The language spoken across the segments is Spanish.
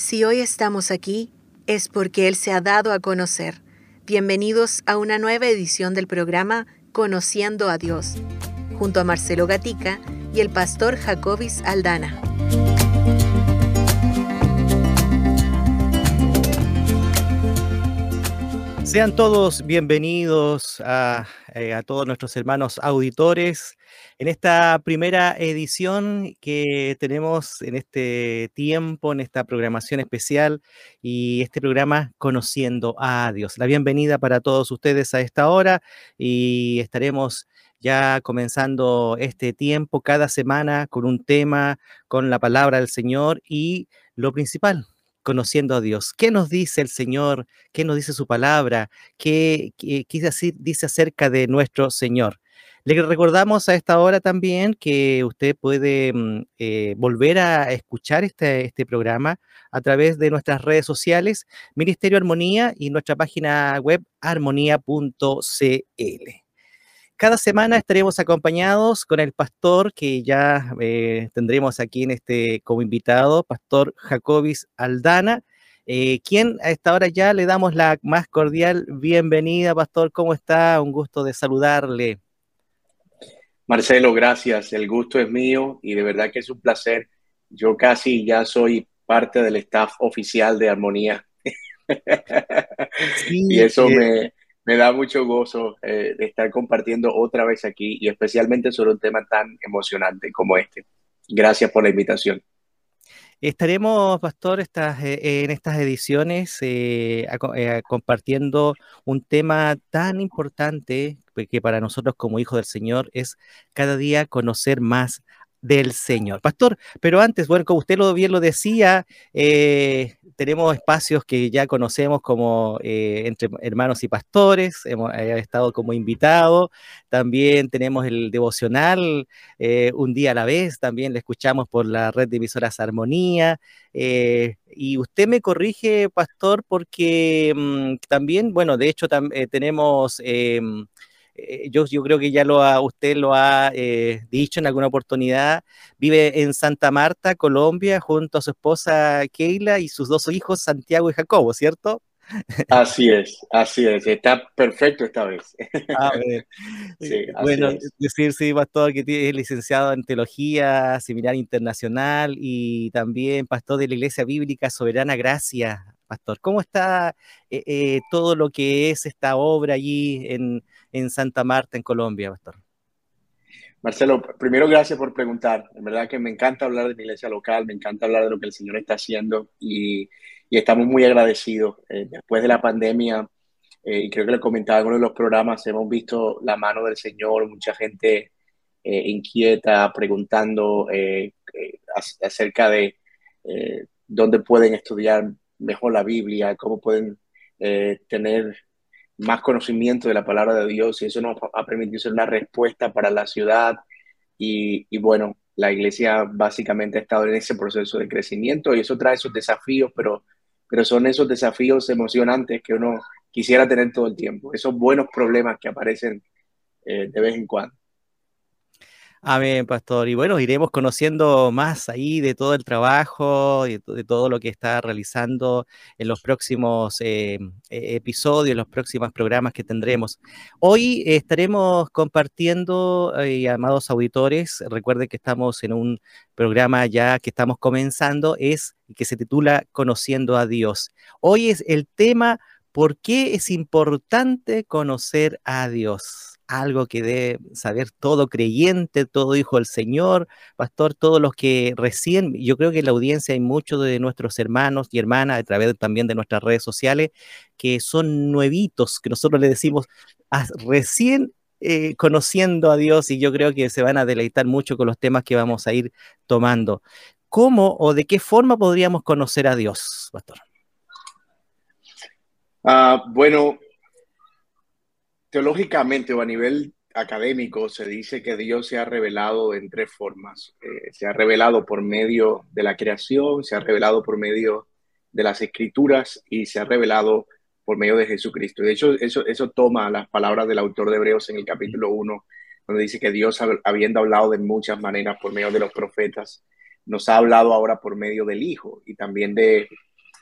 Si hoy estamos aquí, es porque Él se ha dado a conocer. Bienvenidos a una nueva edición del programa Conociendo a Dios, junto a Marcelo Gatica y el pastor Jacobis Aldana. Sean todos bienvenidos a, eh, a, todos nuestros hermanos auditores en esta primera edición que tenemos en este tiempo, en esta programación especial y este programa Conociendo a Dios. La bienvenida para todos ustedes a esta hora y estaremos ya comenzando este tiempo cada semana con un tema, con la palabra del Señor y lo principal, conociendo a Dios. ¿Qué nos dice el Señor? ¿Qué nos dice su palabra? ¿Qué, qué, dice acerca de nuestro Señor? Le recordamos a esta hora también que usted puede mm, eh, volver a escuchar este, este programa a través de nuestras redes sociales, Ministerio Armonía y nuestra página web armonía.cl. Cada semana estaremos acompañados con el pastor que ya eh, tendremos aquí en este como invitado, Pastor Jacobis Aldana, eh, quien a esta hora ya le damos la más cordial bienvenida, Pastor. ¿Cómo está? Un gusto de saludarle. Marcelo, gracias. El gusto es mío y de verdad que es un placer. Yo casi ya soy parte del staff oficial de Armonía. Sí, y eso eh, me, me da mucho gozo eh, de estar compartiendo otra vez aquí y especialmente sobre un tema tan emocionante como este. Gracias por la invitación. Estaremos, Pastor, eh, en estas ediciones eh, compartiendo un tema tan importante que para nosotros como hijos del Señor es cada día conocer más del Señor. Pastor, pero antes, bueno, como usted lo bien lo decía, eh, tenemos espacios que ya conocemos como eh, entre hermanos y pastores, hemos estado como invitado, también tenemos el devocional eh, un día a la vez, también le escuchamos por la red de emisoras Armonía, y usted me corrige, pastor, porque mm, también, bueno, de hecho tenemos em, eh, yo, yo creo que ya lo ha, usted lo ha eh, dicho en alguna oportunidad, vive en Santa Marta, Colombia, junto a su esposa Keila y sus dos hijos, Santiago y Jacobo, ¿cierto? Así es, así es, está perfecto esta vez. A ver. Sí, bueno, es. decir, sí, pastor, que es licenciado en Teología Similar Internacional y también pastor de la Iglesia Bíblica Soberana Gracia. Pastor, ¿cómo está eh, todo lo que es esta obra allí en, en Santa Marta, en Colombia, Pastor? Marcelo, primero gracias por preguntar. En verdad que me encanta hablar de mi iglesia local, me encanta hablar de lo que el Señor está haciendo y, estamos muy agradecidos. Eh, después de la pandemia, eh, y creo que lo comentaba en uno de los programas, hemos visto la mano del Señor, mucha gente eh, inquieta, preguntando acerca de dónde pueden estudiar mejor la Biblia, cómo pueden tener más conocimiento de la palabra de Dios y eso nos ha permitido ser una respuesta para la ciudad y, y, bueno, la iglesia básicamente ha estado en ese proceso de crecimiento y eso trae esos desafíos, pero, pero son esos desafíos emocionantes que uno quisiera tener todo el tiempo, esos buenos problemas que aparecen eh, de vez en cuando. Amén, pastor. Y bueno, iremos conociendo más ahí de todo el trabajo, de, de todo lo que está realizando en los próximos eh, e, episodios, en los próximos programas que tendremos. Hoy estaremos compartiendo, eh, amados auditores, recuerden que estamos en un programa ya que estamos comenzando, es que se titula Conociendo a Dios. Hoy es el tema, ¿por qué es importante conocer a Dios? Algo que debe saber todo creyente, todo hijo del Señor, pastor, todos los que recién, yo creo que en la audiencia hay muchos de nuestros hermanos y hermanas, a través también de nuestras redes sociales, que son nuevitos, que nosotros le decimos, ah, recién eh, conociendo a Dios y yo creo que se van a deleitar mucho con los temas que vamos a ir tomando. ¿Cómo o de qué forma podríamos conocer a Dios, pastor? Uh, bueno, teológicamente o a nivel académico se dice que Dios se ha revelado en tres formas. Eh, se ha revelado por medio de la creación, se ha revelado por medio de las escrituras y se ha revelado por medio de Jesucristo. De hecho, eso, eso toma las palabras del autor de Hebreos en el capítulo 1, donde dice que Dios, habiendo hablado de muchas maneras por medio de los profetas, nos ha hablado ahora por medio del Hijo y también de,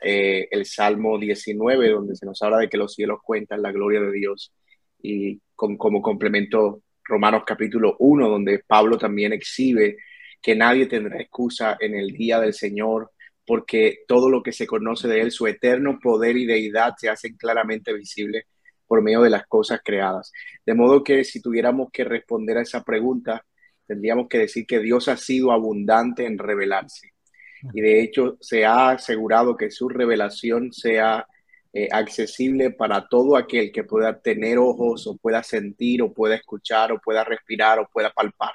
eh, el Salmo 19, donde se nos habla de que los cielos cuentan la gloria de Dios, y con, como complemento Romanos capítulo 1, donde Pablo también exhibe que nadie tendrá excusa en el día del Señor, porque todo lo que se conoce de Él, su eterno poder y deidad, se hacen claramente visibles por medio de las cosas creadas. De modo que si tuviéramos que responder a esa pregunta, tendríamos que decir que Dios ha sido abundante en revelarse. Y de hecho se ha asegurado que su revelación sea eh, accesible para todo aquel que pueda tener ojos o pueda sentir o pueda escuchar o pueda respirar o pueda palpar.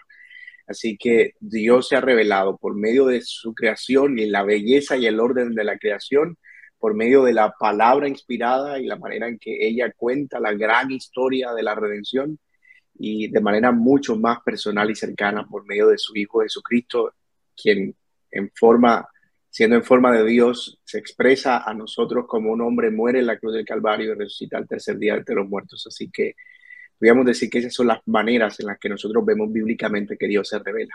Así que Dios se ha revelado por medio de su creación y la belleza y el orden de la creación, por medio de la palabra inspirada y la manera en que ella cuenta la gran historia de la redención y de manera mucho más personal y cercana por medio de su Hijo Jesucristo, quien en forma siendo en forma de Dios, se expresa a nosotros como un hombre muere en la cruz del Calvario y resucita al tercer día de los muertos. Así que podríamos decir que esas son las maneras en las que nosotros vemos bíblicamente que Dios se revela.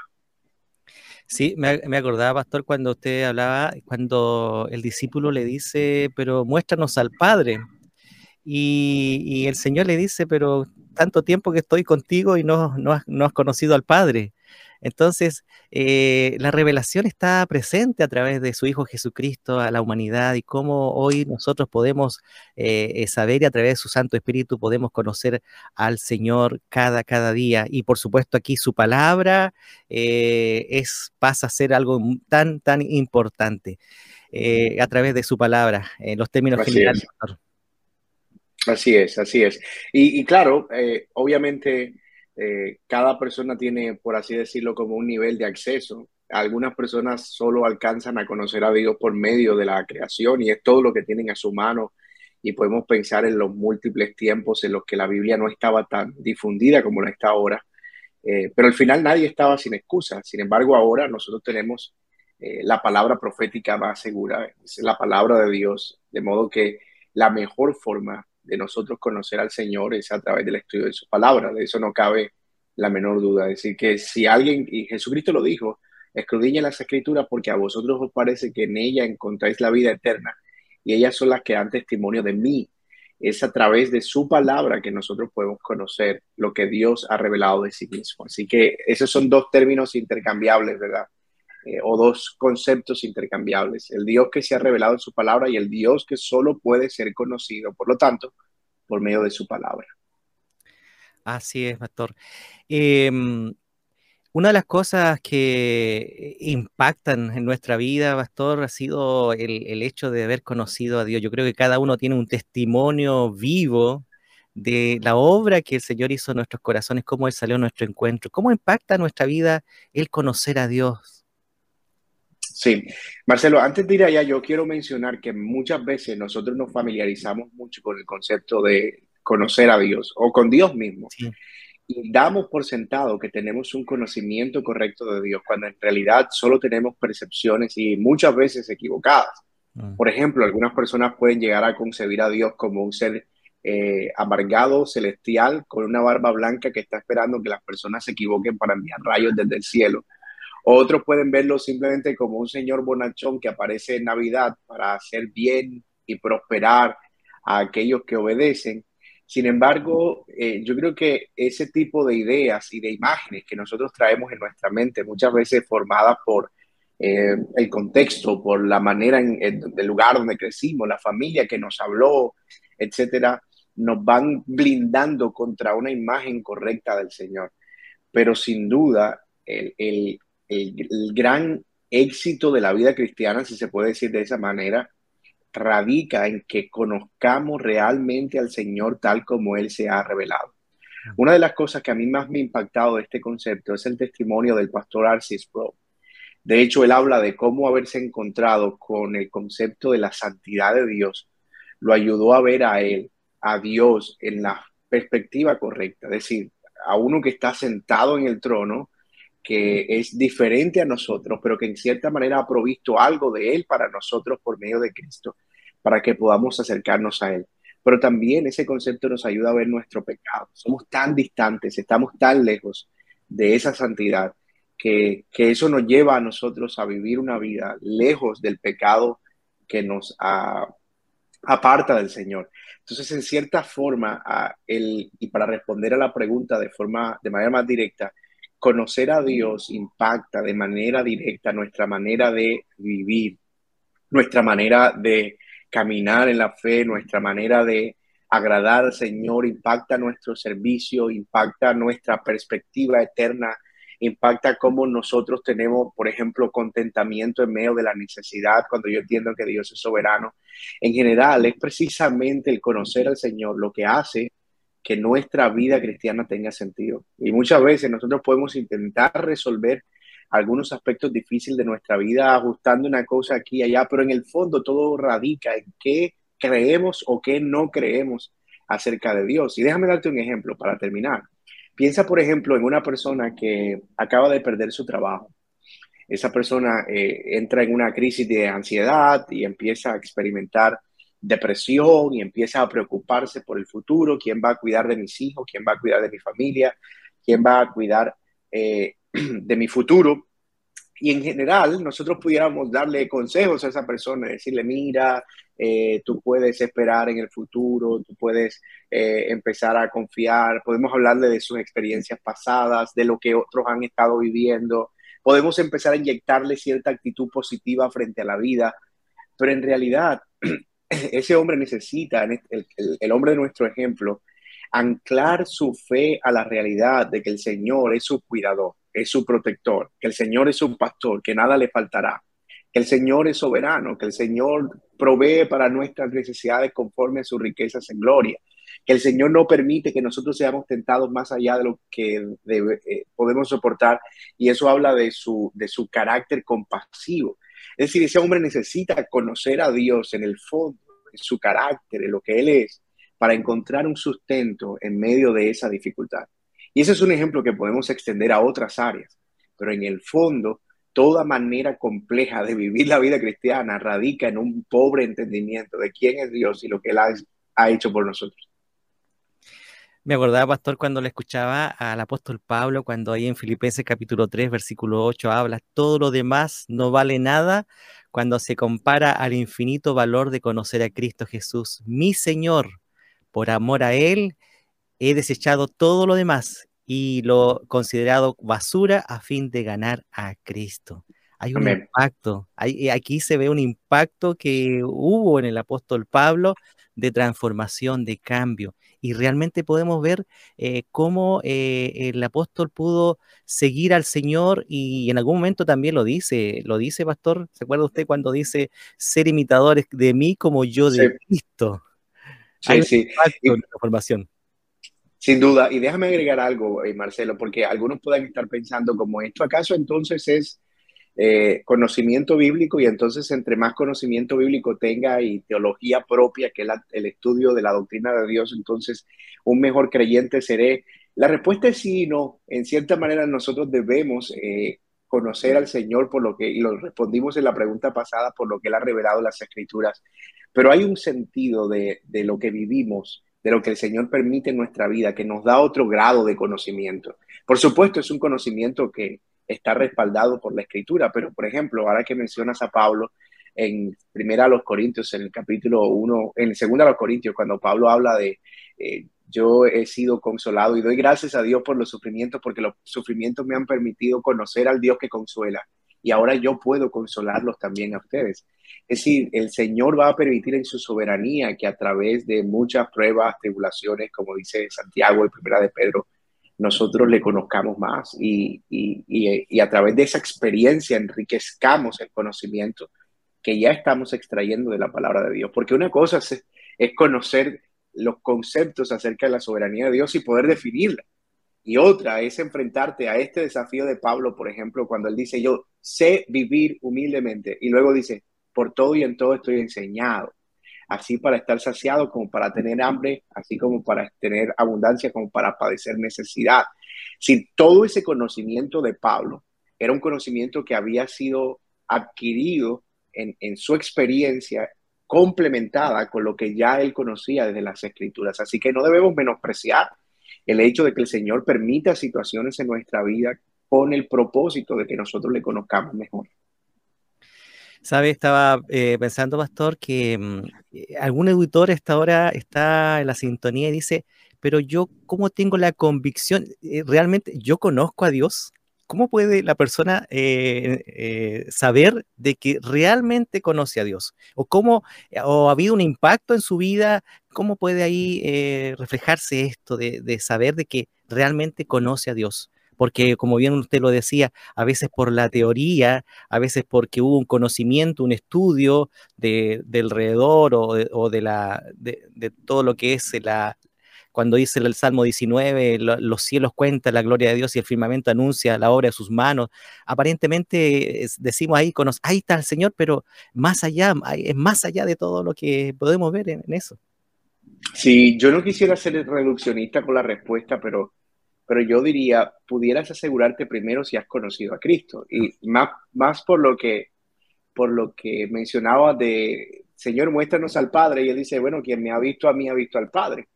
Sí, me, me, acordaba, pastor, cuando usted hablaba, cuando el discípulo le dice, pero muéstranos al Padre. Y, el Señor le dice, pero tanto tiempo que estoy contigo y no, no has conocido al Padre. Entonces, eh, la revelación está presente a través de su Hijo Jesucristo a la humanidad y cómo hoy nosotros podemos eh, eh, saber y a través de su Santo Espíritu podemos conocer al Señor cada, cada día. Y por supuesto aquí su palabra es, pasa a ser algo tan, tan importante a través de su palabra, en los términos generales. Así es, así es. Y, y claro, obviamente eh, cada persona tiene, por así decirlo, como un nivel de acceso. Algunas personas solo alcanzan a conocer a Dios por medio de la creación y es todo lo que tienen a su mano. Y podemos pensar en los múltiples tiempos en los que la Biblia no estaba tan difundida como la está ahora. Eh, pero al final nadie estaba sin excusa. Sin embargo, ahora nosotros tenemos eh, la palabra profética más segura, es la palabra de Dios, de modo que la mejor forma de nosotros conocer al Señor es a través del estudio de su palabra. De eso no cabe la menor duda. Es decir, que si alguien, y Jesucristo lo dijo, escudriña las escrituras porque a vosotros os parece que en ella encontráis la vida eterna y ellas son las que dan testimonio de mí. Es a través de su palabra que nosotros podemos conocer lo que Dios ha revelado de sí mismo. Así que esos son dos términos intercambiables, ¿verdad? Eh, o dos conceptos intercambiables. El Dios que se ha revelado en su palabra y el Dios que solo puede ser conocido, por lo tanto, por medio de su palabra. Así es, pastor. Em, una de las cosas que impactan en nuestra vida, pastor, ha sido el, hecho de haber conocido a Dios. Yo creo que cada uno tiene un testimonio vivo de la obra que el Señor hizo en nuestros corazones, cómo Él salió a nuestro encuentro, cómo impacta nuestra vida el conocer a Dios. Sí, Marcelo, antes de ir allá, yo quiero mencionar que muchas veces nosotros nos familiarizamos mucho con el concepto de conocer a Dios o con Dios mismo. Y damos por sentado que tenemos un conocimiento correcto de Dios, cuando en realidad solo tenemos percepciones y muchas veces equivocadas. Mm. Por ejemplo, algunas personas pueden llegar a concebir a Dios como un ser eh, amargado, celestial, con una barba blanca que está esperando que las personas se equivoquen para enviar rayos desde el cielo. Otros pueden verlo simplemente como un señor bonachón que aparece en Navidad para hacer bien y prosperar a aquellos que obedecen. Sin embargo, eh, yo creo que ese tipo de ideas y de imágenes que nosotros traemos en nuestra mente, muchas veces formadas por eh, el contexto, por la manera en, el lugar donde crecimos, la familia que nos habló, etcétera, nos van blindando contra una imagen correcta del Señor. Pero sin duda, el, el, el gran éxito de la vida cristiana, si se puede decir de esa manera, radica en que conozcamos realmente al Señor tal como Él se ha revelado. Una de las cosas que a mí más me ha impactado de este concepto es el testimonio del pastor Arcis Pro. De hecho, él habla de cómo haberse encontrado con el concepto de la santidad de Dios lo ayudó a ver a él, a Dios, en la perspectiva correcta. Es decir, a uno que está sentado en el trono, que es diferente a nosotros, pero que en cierta manera ha provisto algo de Él para nosotros por medio de Cristo, para que podamos acercarnos a Él. Pero también ese concepto nos ayuda a ver nuestro pecado. Somos tan distantes, estamos tan lejos de esa santidad, que, que eso nos lleva a nosotros a vivir una vida lejos del pecado que nos aparta del Señor. Entonces, en cierta forma, el, y para responder a la pregunta de forma, de manera más directa, conocer a Dios impacta de manera directa nuestra manera de vivir, nuestra manera de caminar en la fe, nuestra manera de agradar al Señor, impacta nuestro servicio, impacta nuestra perspectiva eterna, impacta cómo nosotros tenemos, por ejemplo, contentamiento en medio de la necesidad, cuando yo entiendo que Dios es soberano. En general, es precisamente el conocer al Señor lo que hace que nuestra vida cristiana tenga sentido. Y muchas veces nosotros podemos intentar resolver algunos aspectos difíciles de nuestra vida ajustando una cosa aquí y allá, pero en el fondo todo radica en qué creemos o qué no creemos acerca de Dios. Y déjame darte un ejemplo para terminar. Piensa, por ejemplo, en una persona que acaba de perder su trabajo. Esa persona eh, entra en una crisis de ansiedad y empieza a experimentar depresión y empieza a preocuparse por el futuro, quién va a cuidar de mis hijos, quién va a cuidar de mi familia, quién va a cuidar eh, de mi futuro. Y en general, nosotros pudiéramos darle consejos a esa persona, decirle, mira, eh, tú puedes esperar en el futuro, tú puedes eh, empezar a confiar, podemos hablarle de sus experiencias pasadas, de lo que otros han estado viviendo, podemos empezar a inyectarle cierta actitud positiva frente a la vida, pero en realidad ese hombre necesita, el hombre de nuestro ejemplo, anclar su fe a la realidad de que el Señor es su cuidador es su protector, que el Señor es su pastor, que nada le faltará, que el Señor es soberano, que el Señor provee para nuestras necesidades conforme a sus riquezas en gloria, que el Señor no permite que nosotros seamos tentados más allá de lo que eh, podemos soportar, y eso habla de su, de su carácter compasivo. Es decir, ese hombre necesita conocer a Dios en el fondo, en su carácter, en lo que Él es, para encontrar un sustento en medio de esa dificultad. Y ese es un ejemplo que podemos extender a otras áreas, pero en el fondo, toda manera compleja de vivir la vida cristiana radica en un pobre entendimiento de quién es Dios y lo que Él ha, hecho por nosotros. Me acordaba, pastor, cuando le escuchaba al apóstol Pablo, cuando ahí en Filipenses capítulo 3, versículo 8 habla, todo lo demás no vale nada cuando se compara al infinito valor de conocer a Cristo Jesús, mi Señor. Por amor a Él, he desechado todo lo demás y lo considerado basura a fin de ganar a Cristo. Hay un impacto, hay, aquí se ve un impacto que hubo en el apóstol Pablo de transformación, de cambio. Y realmente podemos ver eh, cómo eh, el apóstol pudo seguir al Señor y en algún momento también lo dice, lo dice, pastor, ¿se acuerda usted cuando dice ser imitadores de mí como yo de Cristo? Sí, Hay sí. transformación. Sin duda, y déjame agregar algo, eh, Marcelo, porque algunos pueden estar pensando como esto, ¿acaso entonces es eh, conocimiento bíblico? Y entonces entre más conocimiento bíblico tenga y teología propia, que es el estudio de la doctrina de Dios, entonces un mejor creyente seré. La respuesta es sí y no. En cierta manera nosotros debemos eh, conocer al Señor por lo que, y lo respondimos en la pregunta pasada, por lo que Él ha revelado en las Escrituras. Pero hay un sentido de, de lo que vivimos de lo que el Señor permite en nuestra vida, que nos da otro grado de conocimiento. Por supuesto, es un conocimiento que está respaldado por la Escritura, pero por ejemplo, ahora que mencionas a Pablo en Primera a los Corintios, en el capítulo 1, en Segunda a los Corintios, cuando Pablo habla de eh, yo he sido consolado y doy gracias a Dios por los sufrimientos, porque los sufrimientos me han permitido conocer al Dios que consuela y ahora yo puedo consolarlos también a ustedes. Es decir, el Señor va a permitir en su soberanía que a través de muchas pruebas, tribulaciones, como dice Santiago en primera de Pedro, nosotros le conozcamos más y, y, a través de esa experiencia enriquezcamos el conocimiento que ya estamos extrayendo de la palabra de Dios. Porque una cosa es, es conocer los conceptos acerca de la soberanía de Dios y poder definirla. Y otra es enfrentarte a este desafío de Pablo, por ejemplo, cuando él dice, yo sé vivir humildemente, y luego dice, por todo y en todo estoy enseñado, así para estar saciado como para tener hambre, así como para tener abundancia, como para padecer necesidad. Si todo ese conocimiento de Pablo era un conocimiento que había sido adquirido en, en su experiencia complementada con lo que ya él conocía desde las escrituras. Así que no debemos menospreciar el hecho de que el Señor permita situaciones en nuestra vida con el propósito de que nosotros le conozcamos mejor. ¿Sabe? Estaba eh, pensando, Pastor, que mm, eh, algún auditor esta hora está en la sintonía y dice, pero yo, ¿cómo tengo la convicción? Eh, ¿Realmente yo conozco a Dios? ¿Cómo puede la persona saber de que realmente conoce a Dios? ¿O cómo o ha habido un impacto en su vida? ¿Cómo puede ahí reflejarse esto de, de saber de que realmente conoce a Dios? Porque como bien usted lo decía, a veces por la teoría, a veces porque hubo un conocimiento, un estudio de, alrededor o, de, la, de, todo lo que es la, cuando dice el Salmo 19, los cielos cuentan la gloria de Dios y el firmamento anuncia la obra de sus manos. Aparentemente decimos ahí, ahí está el Señor, pero más allá, es más allá de todo lo que podemos ver en, en eso. Sí, yo no quisiera ser reduccionista con la respuesta, pero pero yo diría, pudieras asegurarte primero si has conocido a Cristo. Y más, más por lo que por lo que mencionaba de, Señor, muéstranos al Padre. Y él dice, bueno, quien me ha visto a mí ha visto al Padre.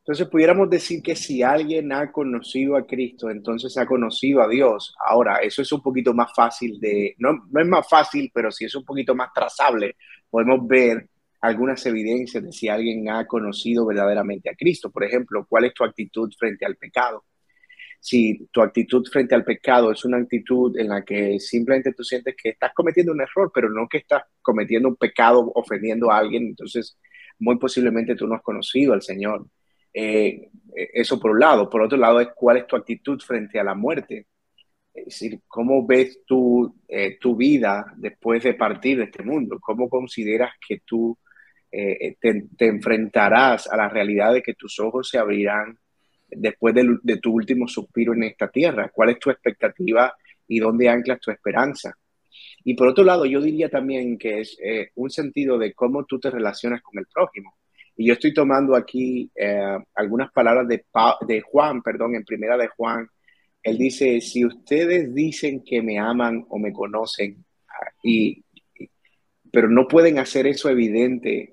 Entonces pudiéramos decir que si alguien ha conocido a Cristo, entonces ha conocido a Dios. Ahora, eso es un poquito más fácil de, no, no es más fácil, pero sí es un poquito más trazable. Podemos ver algunas evidencias de si alguien ha conocido verdaderamente a Cristo. Por ejemplo, ¿cuál es tu actitud frente al pecado? Si tu actitud frente al pecado es una actitud en la que simplemente tú sientes que estás cometiendo un error, pero no que estás cometiendo un pecado ofendiendo a alguien, entonces muy posiblemente tú no has conocido al Señor. Eh, eso por un lado. Por otro lado es cuál es tu actitud frente a la muerte. Es decir, ¿cómo ves tú eh, tu vida después de partir de este mundo? ¿Cómo consideras que tú eh, te, enfrentarás a la realidad de que tus ojos se abrirán después de, tu último suspiro en esta tierra? ¿Cuál es tu expectativa y dónde anclas tu esperanza? Y por otro lado, yo diría también que es eh, un sentido de cómo tú te relacionas con el prójimo. Y yo estoy tomando aquí eh, algunas palabras de, de Juan, perdón, en primera de Juan. Él dice, si ustedes dicen que me aman o me conocen, ah, y, pero no pueden hacer eso evidente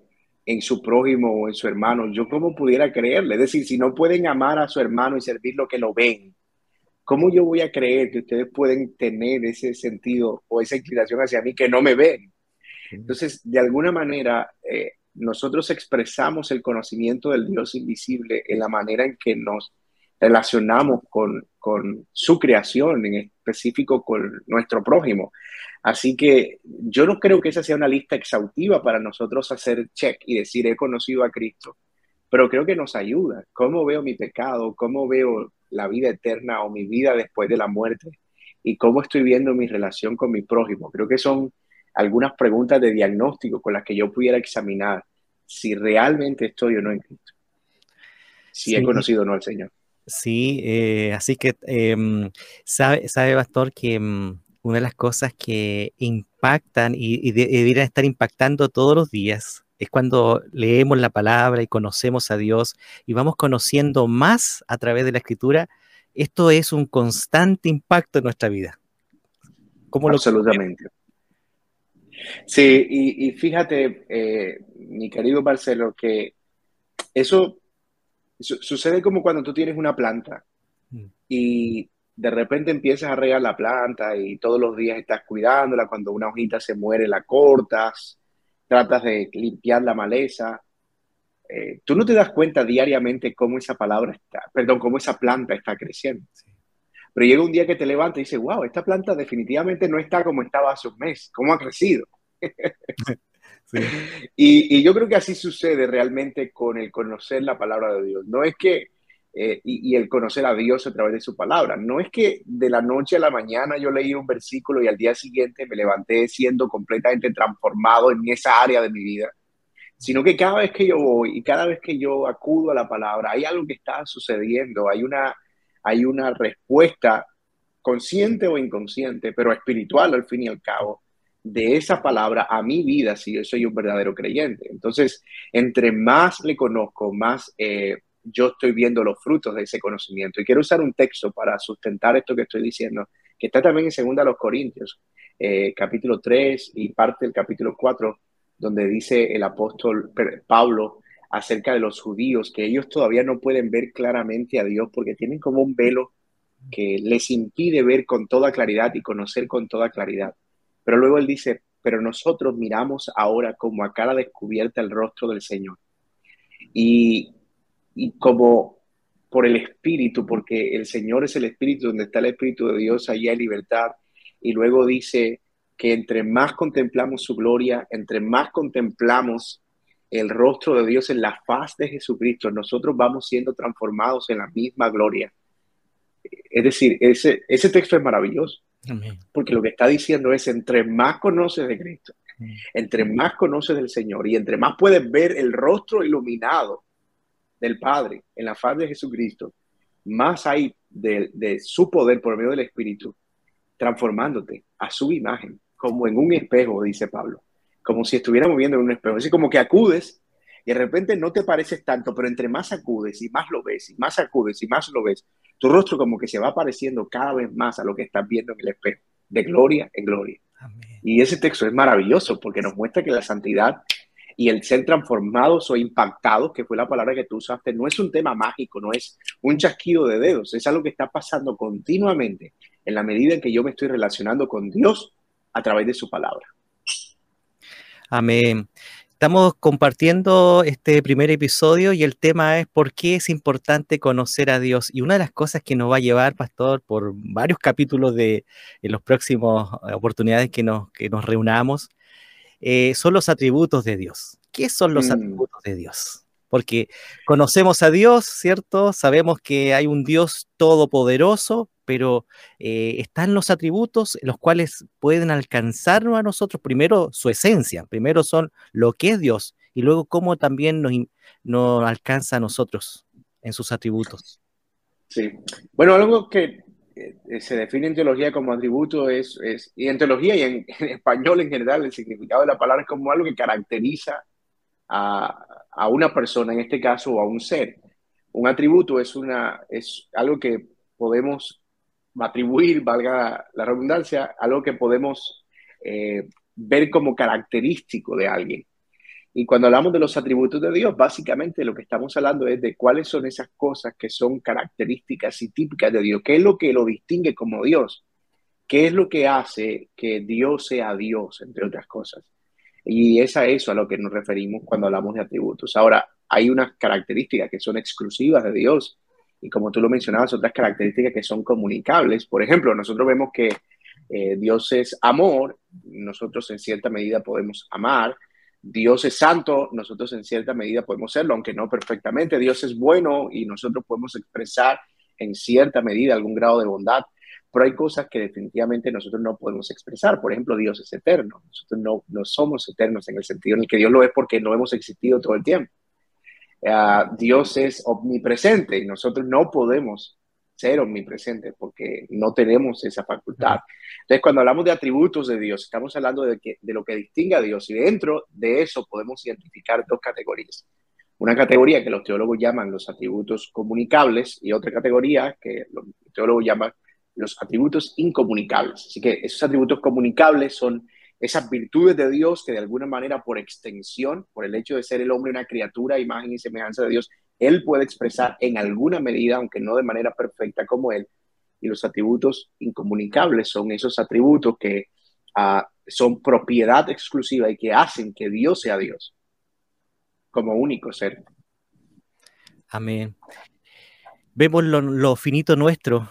en su prójimo o en su hermano, yo cómo pudiera creerle. Es decir, si no pueden amar a su hermano y servir lo que lo ven, ¿cómo yo voy a creer que ustedes pueden tener ese sentido o esa inclinación hacia mí que no me ven? Entonces, de alguna manera, eh, nosotros expresamos el conocimiento del Dios invisible en la manera en que nos relacionamos con, con su creación, en específico con nuestro prójimo. Así que yo no creo que esa sea una lista exhaustiva para nosotros hacer check y decir he conocido a Cristo, pero creo que nos ayuda. ¿Cómo veo mi pecado? ¿Cómo veo la vida eterna o mi vida después de la muerte? ¿Y cómo estoy viendo mi relación con mi prójimo? Creo que son algunas preguntas de diagnóstico con las que yo pudiera examinar si realmente estoy o no en Cristo. Si he conocido o no al Señor. Sí, eh, así que em, sabe, sabe, Pastor, que em, una de las cosas que impactan y, deberían estar impactando todos los días es cuando leemos la palabra y conocemos a Dios y vamos conociendo más a través de la escritura. Esto es un constante impacto en nuestra vida. ¿Cómo Absolutamente. sí, y, fíjate, eh, mi querido Marcelo, que eso sucede como cuando tú tienes una planta mm. y de repente empiezas a regar la planta y todos los días estás cuidándola, cuando una hojita se muere la cortas, tratas de limpiar la maleza. Eh, tú no te das cuenta diariamente cómo esa palabra está, perdón, cómo esa planta está creciendo. Pero llega un día que te levantas y dices, wow, esta planta definitivamente no está como estaba hace un mes, ¿cómo ha crecido? Y, y, yo creo que así sucede realmente con el conocer la palabra de Dios. No es que eh, y, el conocer a Dios a través de su palabra. No es que de la noche a la mañana yo leí un versículo y al día siguiente me levanté siendo completamente transformado en esa área de mi vida, sino que cada vez que yo voy y cada vez que yo acudo a la palabra, hay algo que está sucediendo, hay una, hay una respuesta consciente o inconsciente, pero espiritual al fin y al cabo, de esa palabra a mi vida si yo soy un verdadero creyente. Entonces, entre más le conozco, más... Eh, yo estoy viendo los frutos de ese conocimiento. Y quiero usar un texto para sustentar esto que estoy diciendo, que está también en Segunda los Corintios, eh, capítulo 3 y parte del capítulo 4, donde dice el apóstol Pablo acerca de los judíos, que ellos todavía no pueden ver claramente a Dios porque tienen como un velo que les impide ver con toda claridad y conocer con toda claridad. Pero luego él dice, pero nosotros miramos ahora como a cara descubierta el rostro del Señor. Y, y como por el Espíritu, porque el Señor es el Espíritu, donde está el Espíritu de Dios, allí hay libertad. Y luego dice que entre más contemplamos su gloria, entre más contemplamos el rostro de Dios en la faz de Jesucristo, nosotros vamos siendo transformados en la misma gloria. Es decir, ese, ese texto es maravilloso, porque lo que está diciendo es, entre más conoces de Cristo, entre más conoces del Señor y entre más puedes ver el rostro iluminado del Padre en la faz de Jesucristo, más hay de, de su poder por medio del Espíritu transformándote a su imagen, como en un espejo, dice Pablo. Como si estuviéramos viendo en un espejo. Es como que acudes y de repente no te pareces tanto, pero entre más acudes y más lo ves, y más acudes y más lo ves, tu rostro como que se va pareciendo cada vez más a lo que estás viendo en el espejo, de gloria en gloria. Y ese texto es maravilloso porque nos muestra que la santidad y el ser transformados o impactados, que fue la palabra que tú usaste, no es un tema mágico, no es un chasquido de dedos, es algo que está pasando continuamente en la medida en que yo me estoy relacionando con Dios a través de su palabra. Amén. Estamos compartiendo este primer episodio y el tema es por qué es importante conocer a Dios. Y una de las cosas que nos va a llevar, pastor, por varios capítulos de en los próximos eh, oportunidades que nos, que nos reunamos, eh, son los atributos de Dios. ¿Qué son los mm. atributos de Dios? Porque conocemos a Dios, ¿cierto? Sabemos que hay un Dios todopoderoso, pero eh, están los atributos los cuales pueden alcanzarnos a nosotros, primero su esencia, primero son lo que es Dios y luego cómo también nos, alcanza a nosotros en sus atributos. Sí, bueno, algo que eh, se define en teología como atributo es, es y en teología y en, español en general, el significado de la palabra es como algo que caracteriza a, a una persona, en este caso, a un ser. Un atributo es, una, es algo que podemos atribuir, valga la redundancia, algo que podemos eh, ver como característico de alguien. Y cuando hablamos de los atributos de Dios, básicamente lo que estamos hablando es de cuáles son esas cosas que son características y típicas de Dios, qué es lo que lo distingue como Dios, qué es lo que hace que Dios sea Dios, entre otras cosas. Y es a eso a lo que nos referimos cuando hablamos de atributos. Ahora, hay unas características que son exclusivas de Dios y como tú lo mencionabas, otras características que son comunicables. Por ejemplo, nosotros vemos que eh, Dios es amor, nosotros en cierta medida podemos amar. Dios es santo, nosotros en cierta medida podemos serlo, aunque no perfectamente. Dios es bueno y nosotros podemos expresar en cierta medida algún grado de bondad, pero hay cosas que definitivamente nosotros no podemos expresar. Por ejemplo, Dios es eterno. Nosotros no, no somos eternos en el sentido en el que Dios lo es porque no hemos existido todo el tiempo. Ah, Dios es omnipresente y nosotros no podemos ser omnipresentes porque no tenemos esa facultad. Entonces, cuando hablamos de atributos de Dios, estamos hablando de, que, de lo que distingue a Dios y dentro de eso podemos identificar dos categorías. Una categoría que los teólogos llaman los atributos comunicables y otra categoría que los teólogos llaman los atributos incomunicables. Así que esos atributos comunicables son esas virtudes de Dios que de alguna manera por extensión, por el hecho de ser el hombre una criatura, imagen y semejanza de Dios, él puede expresar en alguna medida, aunque no de manera perfecta como él. Y los atributos incomunicables son esos atributos que ah, son propiedad exclusiva y que hacen que Dios sea Dios como único ser. Amén. Vemos lo finito nuestro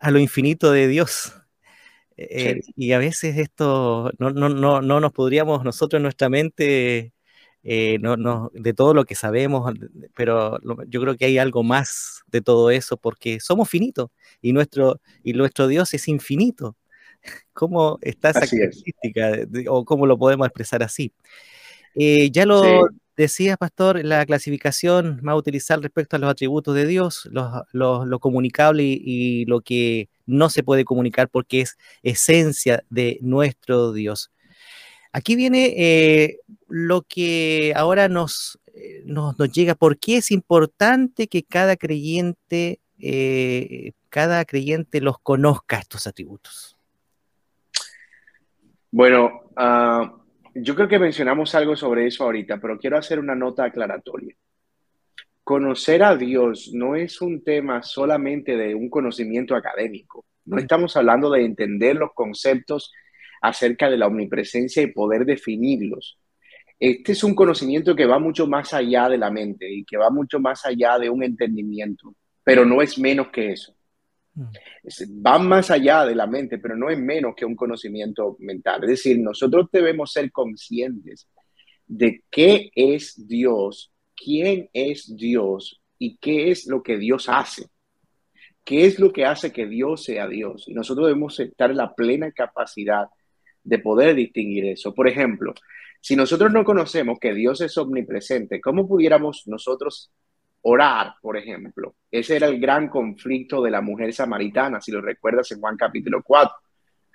a lo infinito de Dios. Eh, y a veces esto no, no, no, no, nos podríamos nosotros en nuestra mente, eh, no, no, de todo lo que sabemos, pero yo creo que hay algo más de todo eso porque somos finitos y nuestro, y nuestro Dios es infinito. ¿Cómo está esa característica o cómo lo podemos expresar así? Eh, ya lo decía, pastor, la clasificación va a utilizar respecto a los atributos de Dios, lo comunicable y, lo que no se puede comunicar porque es esencia de nuestro Dios. Aquí viene eh, lo que ahora nos, eh, nos, llega, por qué es importante que cada creyente, eh, cada creyente los conozca estos atributos. Bueno, ah, yo creo que mencionamos algo sobre eso ahorita, pero quiero hacer una nota aclaratoria conocer a Dios no es un tema solamente de un conocimiento académico. No estamos hablando de entender los conceptos acerca de la omnipresencia y poder definirlos. Este es un conocimiento que va mucho más allá de la mente y que va mucho más allá de un entendimiento, pero no es menos que eso. Mm. Va más allá de la mente, pero no es menos que un conocimiento mental. Es decir, nosotros debemos ser conscientes de qué es Dios, quién es Dios y qué es lo que Dios hace. ¿Qué es lo que hace que Dios sea Dios? Y nosotros debemos estar en la plena capacidad de poder distinguir eso. Por ejemplo, si nosotros no conocemos que Dios es omnipresente, ¿cómo pudiéramos nosotros orar, por ejemplo? Ese era el gran conflicto de la mujer samaritana, si lo recuerdas en Juan capítulo 4.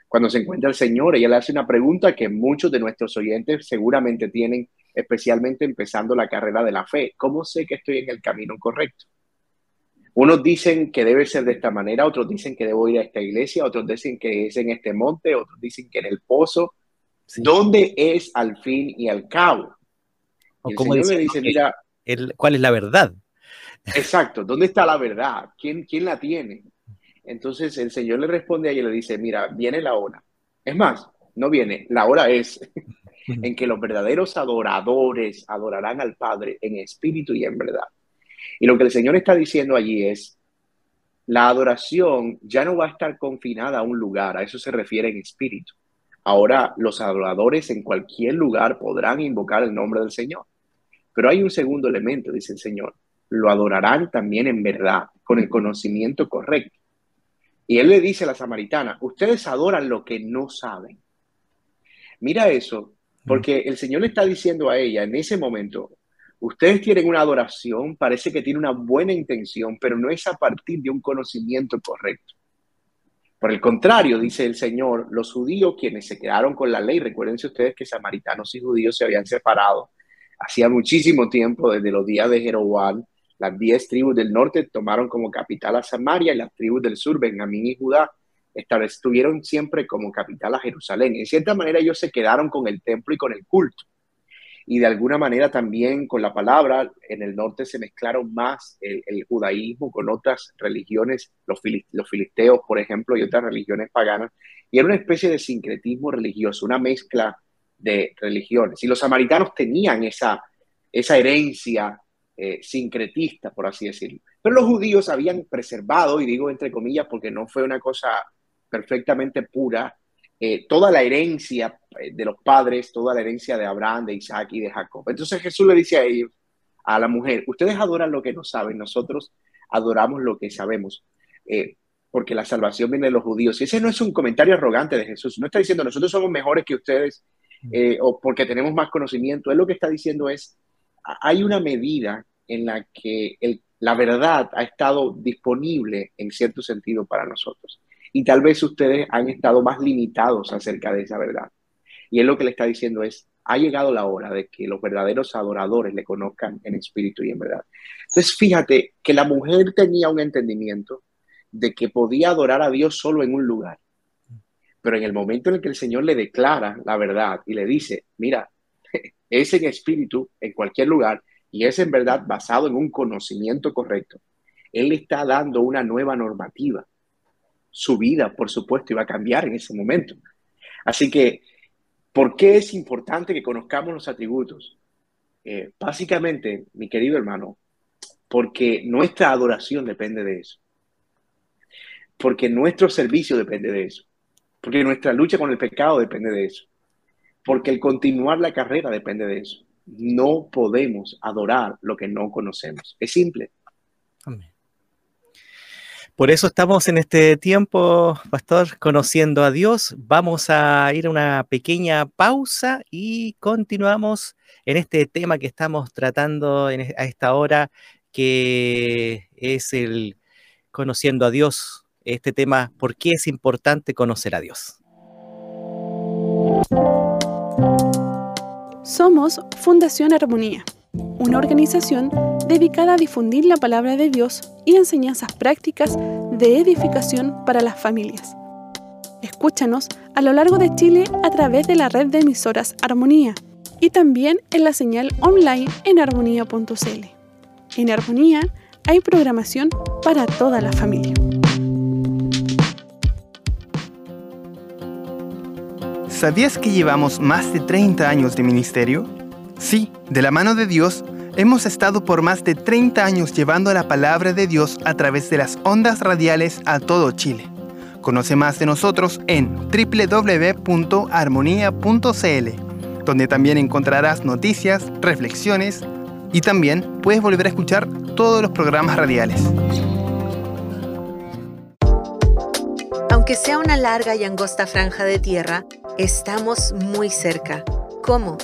Cuando se encuentra el Señor, ella le hace una pregunta que muchos de nuestros oyentes seguramente tienen, especialmente empezando la carrera de la fe. ¿Cómo sé que estoy en el camino correcto? Unos dicen que debe ser de esta manera, otros dicen que debo ir a esta iglesia, otros dicen que es en este monte, otros dicen que en el pozo. ¿Dónde es al fin y al cabo? el Señor me dice, mira, ¿cuál es la verdad? Exacto, ¿dónde está la verdad? ¿Quién, quién la tiene? Entonces el Señor le responde a ella y le dice, mira, viene la hora. Es más, no viene, la hora es en que los verdaderos adoradores adorarán al Padre en espíritu y en verdad. Y lo que el Señor está diciendo allí es, la adoración ya no va a estar confinada a un lugar, a eso se refiere en espíritu. Ahora los adoradores en cualquier lugar podrán invocar el nombre del Señor. Pero hay un segundo elemento, dice el Señor, lo adorarán también en verdad, con el conocimiento correcto. Y él le dice a la samaritana, ustedes adoran lo que no saben. Mira eso, porque el Señor le está diciendo a ella en ese momento, Ustedes tienen una adoración, parece que tiene una buena intención, pero no es a partir de un conocimiento correcto. Por el contrario, dice el Señor, los judíos quienes se quedaron con la ley, recuérdense ustedes que samaritanos y judíos se habían separado hacía muchísimo tiempo, desde los días de Jeroboam, las diez tribus del norte tomaron como capital a Samaria y las tribus del sur, Benjamín y Judá, estuvieron siempre como capital a Jerusalén. En cierta manera ellos se quedaron con el templo y con el culto y de alguna manera también con la palabra, en el norte se mezclaron más el, judaísmo con otras religiones, los, los filisteos, por ejemplo, y otras religiones paganas, y era una especie de sincretismo religioso, una mezcla de religiones. Y los samaritanos tenían esa, esa herencia eh, sincretista, por así decirlo. Pero los judíos habían preservado, y digo entre comillas porque no fue una cosa perfectamente pura, eh, toda la herencia eh, de los padres, toda la herencia de Abraham, de Isaac y de Jacob. Entonces Jesús le dice a ellos, a la mujer, ustedes adoran lo que no saben, nosotros adoramos lo que sabemos, porque la salvación viene de los judíos. Y ese no es un comentario arrogante de Jesús, no está diciendo nosotros somos mejores que ustedes o porque tenemos más conocimiento, él lo que está diciendo es, hay una medida en la que la verdad ha estado disponible en cierto sentido para nosotros y tal vez ustedes han estado más limitados acerca de esa verdad. Y él lo que le está diciendo es, ha llegado la hora de que los verdaderos adoradores le conozcan en espíritu y en verdad. Entonces, fíjate que la mujer tenía un entendimiento de que podía adorar a Dios solo en un lugar. Pero en el momento en el que el Señor le declara la verdad y le dice, mira, es en espíritu en cualquier lugar y es en verdad basado en un conocimiento correcto, Él está dando una nueva normativa su vida, por supuesto, iba a cambiar en ese momento. Así que, ¿por qué es importante que conozcamos los atributos? Eh, básicamente, mi querido hermano, porque nuestra adoración depende de eso. Porque nuestro servicio depende de eso. Porque nuestra lucha con el pecado depende de eso. Porque el continuar la carrera depende de eso. No podemos adorar lo que no conocemos. Es simple. Por eso estamos en este tiempo, pastor, conociendo a Dios. Vamos a ir a una pequeña pausa y continuamos en este tema que estamos tratando e, a esta hora, que es el conociendo a Dios. Este tema, ¿por qué es importante conocer a Dios? Somos Fundación Armonía una organización dedicada a difundir la palabra de Dios y enseñanzas prácticas de edificación para las familias. Escúchanos a lo largo de Chile a través de la red de emisoras Armonía y también en la señal online en armonía.cl. En Armonía hay programación para toda la familia. ¿Sabías que llevamos más de 30 años de ministerio? Sí, de la mano de Dios, hemos estado por más de 30 años llevando la palabra de Dios a través de las ondas radiales a todo Chile. Conoce más de nosotros en www.armonía.cl, donde también encontrarás noticias, reflexiones y también puedes volver a escuchar todos los programas radiales. Aunque sea una larga y angosta franja de tierra, estamos muy cerca. ¿Cómo?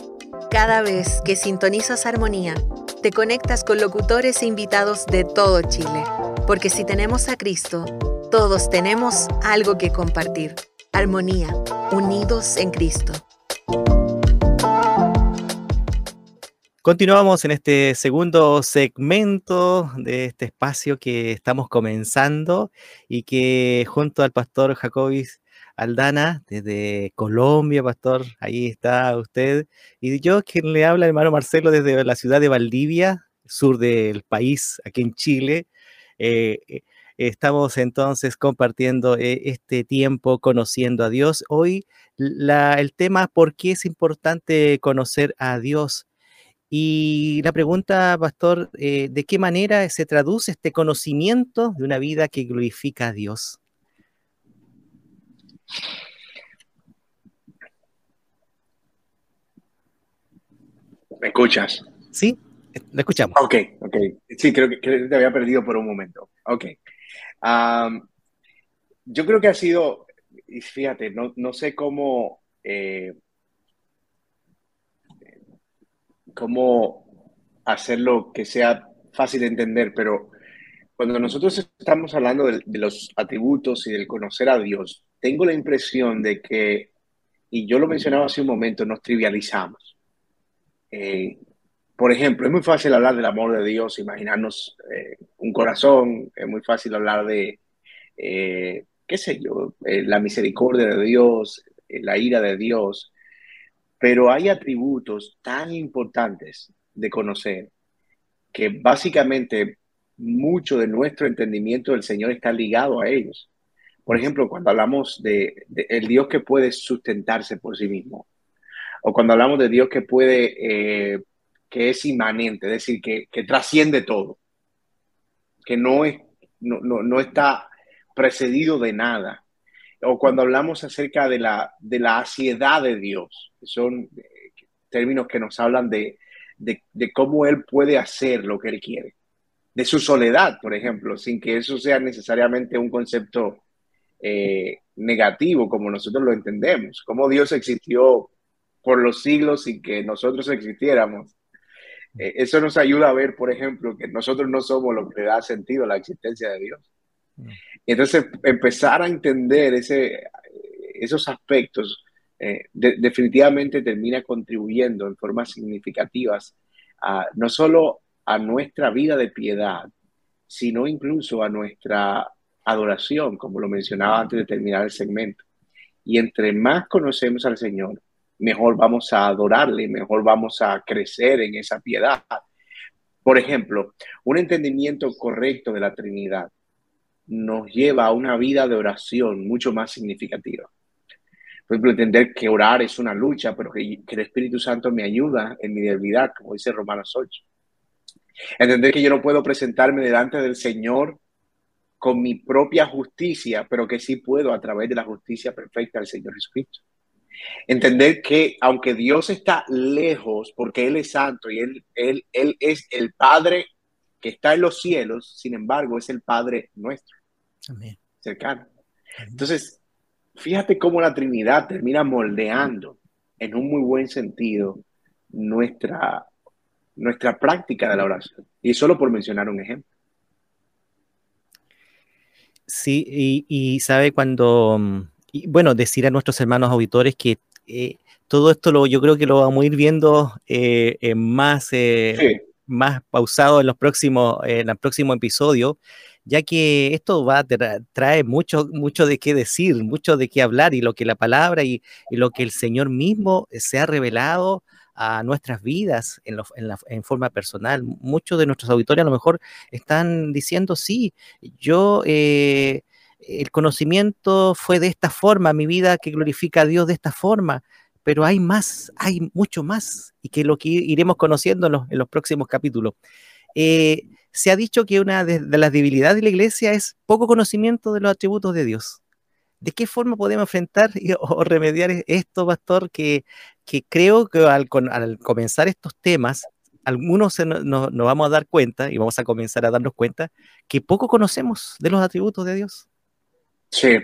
Cada vez que sintonizas Armonía, te conectas con locutores e invitados de todo Chile. Porque si tenemos a Cristo, todos tenemos algo que compartir. Armonía, unidos en Cristo. Continuamos en este segundo segmento de este espacio que estamos comenzando y que junto al pastor Jacobis Aldana, desde Colombia, pastor, ahí está usted, y yo quien le habla, hermano Marcelo, desde la ciudad de Valdivia, sur del país, aquí en Chile. Eh, eh, estamos entonces compartiendo eh, este tiempo conociendo a Dios. Hoy el tema, ¿por qué es importante conocer a Dios? Y la pregunta, pastor, ¿de qué manera se traduce este conocimiento de una vida que glorifica a Dios? ¿Me escuchas? Sí, lo escuchamos. Ok, ok. Sí, creo que, te había perdido por un momento. Ok. yo creo que ha sido, fíjate, no, no sé cómo eh, cómo hacerlo que sea fácil de entender, pero cuando nosotros estamos hablando de, los atributos y del conocer a Dios, tengo la impresión de que, y yo lo mencionaba hace un momento, nos trivializamos. Eh, por ejemplo, es muy fácil hablar del amor de Dios, imaginarnos eh, un corazón, es muy fácil hablar de, eh, qué sé yo, la misericordia de Dios, la ira de Dios, pero hay atributos tan importantes de conocer que básicamente mucho de nuestro entendimiento del Señor está ligado a ellos. Por ejemplo, cuando hablamos de, el Dios que puede sustentarse por sí mismo, o cuando hablamos de Dios que puede, eh, que es inmanente, es decir, que, trasciende todo, que no, es, no, no está precedido de nada, o cuando hablamos acerca de la, de la ansiedad de Dios, que son eh, términos que nos hablan de, cómo Él puede hacer lo que Él quiere, de su soledad, por ejemplo, sin que eso sea necesariamente un concepto eh, negativo como nosotros lo entendemos, cómo Dios existió por los siglos sin que nosotros existiéramos. Eh, eso nos ayuda a ver, por ejemplo, que nosotros no somos lo que le da sentido a la existencia de Dios. Mm. Entonces empezar a entender ese, esos aspectos eh, definitivamente termina contribuyendo en formas significativas a, no solo a nuestra vida de piedad, sino incluso a nuestra adoración, como lo mencionaba antes de terminar el segmento. Y entre más conocemos al Señor, mejor vamos a adorarle, mejor vamos a crecer en esa piedad. Por ejemplo, un entendimiento correcto de la Trinidad nos lleva a una vida de oración mucho más significativa. Por ejemplo, entender que orar es una lucha, pero que, el Espíritu Santo me ayuda en mi debilidad, como dice Romanos 8. Entender que yo no puedo presentarme delante del Señor con mi propia justicia, pero que sí puedo a través de la justicia perfecta del Señor Jesucristo. Entender que aunque Dios está lejos, porque Él es santo y Él, él, él es el Padre que está en los cielos, sin embargo, es el Padre nuestro, cercano. Entonces, fíjate cómo la Trinidad termina moldeando en un muy buen sentido nuestra, nuestra práctica de la oración. Y solo por mencionar un ejemplo. Sí, y, sabe cuando, bueno, decir a nuestros hermanos auditores que eh, todo esto lo, yo creo que lo vamos a ir viendo eh, más eh, más pausado en los próximos, en el próximo episodio, ya que esto va a trae mucho, mucho de qué decir, mucho de qué hablar y lo que la palabra y, lo que el Señor mismo se ha revelado a nuestras vidas en, forma personal. Muchos de nuestros auditores a lo mejor están diciendo, sí, yo eh, el conocimiento fue de esta forma, mi vida que glorifica a Dios de esta forma, pero hay más, hay mucho más, y que lo que iremos conociendo en los, próximos capítulos. Eh, se ha dicho que una de, las debilidades de la iglesia es poco conocimiento de los atributos de Dios. ¿De qué forma podemos enfrentar o remediar esto, pastor? Que, creo que al, comenzar estos temas, algunos nos vamos a dar cuenta y vamos a comenzar a darnos cuenta que poco conocemos de los atributos de Dios. Sí,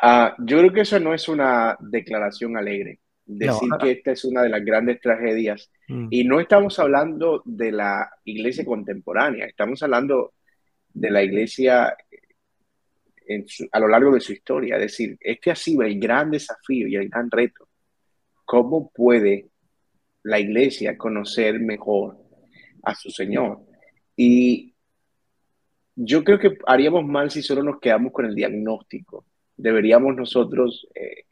ah, yo creo que eso no es una declaración alegre, decir que esta es una de las grandes tragedias. Mm. Y no estamos hablando de la iglesia contemporánea, estamos hablando de la iglesia a lo largo de su historia. Es decir, este ha sido el gran desafío y el gran reto. ¿Cómo puede la iglesia conocer mejor a su Señor? Y yo creo que haríamos mal si solo nos quedamos con el diagnóstico. Deberíamos nosotros eh,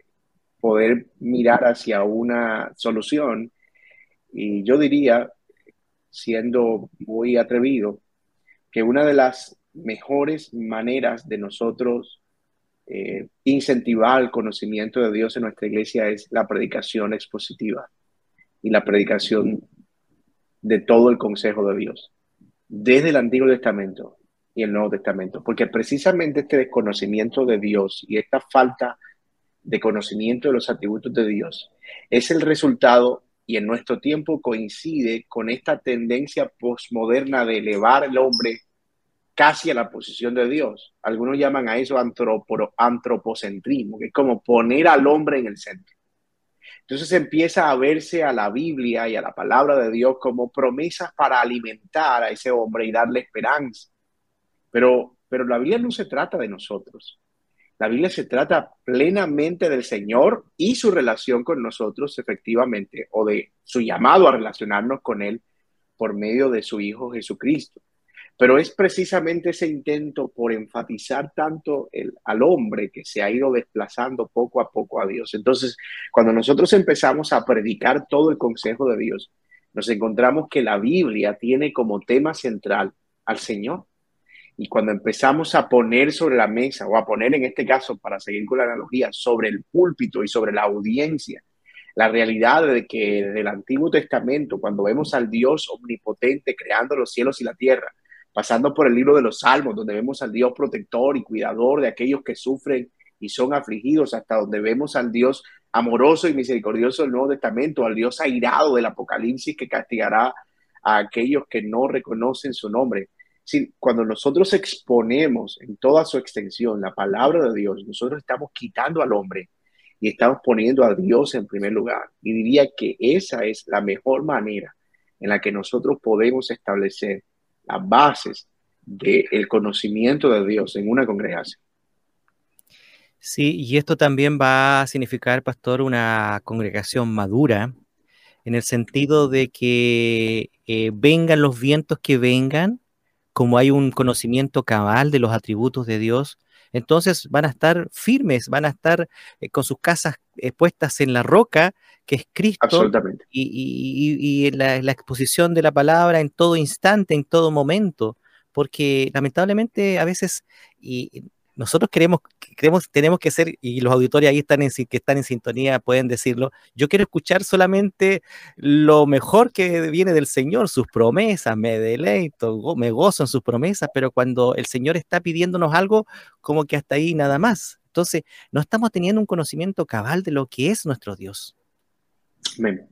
poder mirar hacia una solución. Y yo diría, siendo muy atrevido, que una de las mejores maneras de nosotros eh, incentivar el conocimiento de Dios en nuestra iglesia es la predicación expositiva y la predicación de todo el consejo de Dios, desde el Antiguo Testamento y el Nuevo Testamento, porque precisamente este desconocimiento de Dios y esta falta de conocimiento de los atributos de Dios es el resultado y en nuestro tiempo coincide con esta tendencia postmoderna de elevar al hombre casi a la posición de Dios. Algunos llaman a eso antropocentrismo, que es como poner al hombre en el centro. Entonces empieza a verse a la Biblia y a la palabra de Dios como promesas para alimentar a ese hombre y darle esperanza. Pero, pero la Biblia no se trata de nosotros. La Biblia se trata plenamente del Señor y su relación con nosotros, efectivamente, o de su llamado a relacionarnos con Él por medio de su Hijo Jesucristo. Pero es precisamente ese intento por enfatizar tanto el, al hombre que se ha ido desplazando poco a poco a Dios. Entonces, cuando nosotros empezamos a predicar todo el consejo de Dios, nos encontramos que la Biblia tiene como tema central al Señor. Y cuando empezamos a poner sobre la mesa, o a poner en este caso, para seguir con la analogía, sobre el púlpito y sobre la audiencia, la realidad de que en el Antiguo Testamento, cuando vemos al Dios omnipotente creando los cielos y la tierra, pasando por el libro de los Salmos, donde vemos al Dios protector y cuidador de aquellos que sufren y son afligidos, hasta donde vemos al Dios amoroso y misericordioso del Nuevo Testamento, al Dios airado del Apocalipsis que castigará a aquellos que no reconocen su nombre. Si, cuando nosotros exponemos en toda su extensión la palabra de Dios, nosotros estamos quitando al hombre y estamos poniendo a Dios en primer lugar. Y diría que esa es la mejor manera en la que nosotros podemos establecer las bases del conocimiento de Dios en una congregación. Sí, y esto también va a significar, pastor, una congregación madura, en el sentido de que eh, vengan los vientos que vengan, como hay un conocimiento cabal de los atributos de Dios, entonces van a estar firmes, van a estar eh, con sus casas eh, puestas en la roca, que es Cristo, y, la, exposición de la palabra en todo instante, en todo momento, porque lamentablemente a veces, y nosotros queremos, queremos, tenemos que ser, y los auditores ahí están en, que están en sintonía pueden decirlo, yo quiero escuchar solamente lo mejor que viene del Señor, sus promesas, me deleito, me gozo en sus promesas, pero cuando el Señor está pidiéndonos algo, como que hasta ahí nada más. Entonces, no estamos teniendo un conocimiento cabal de lo que es nuestro Dios.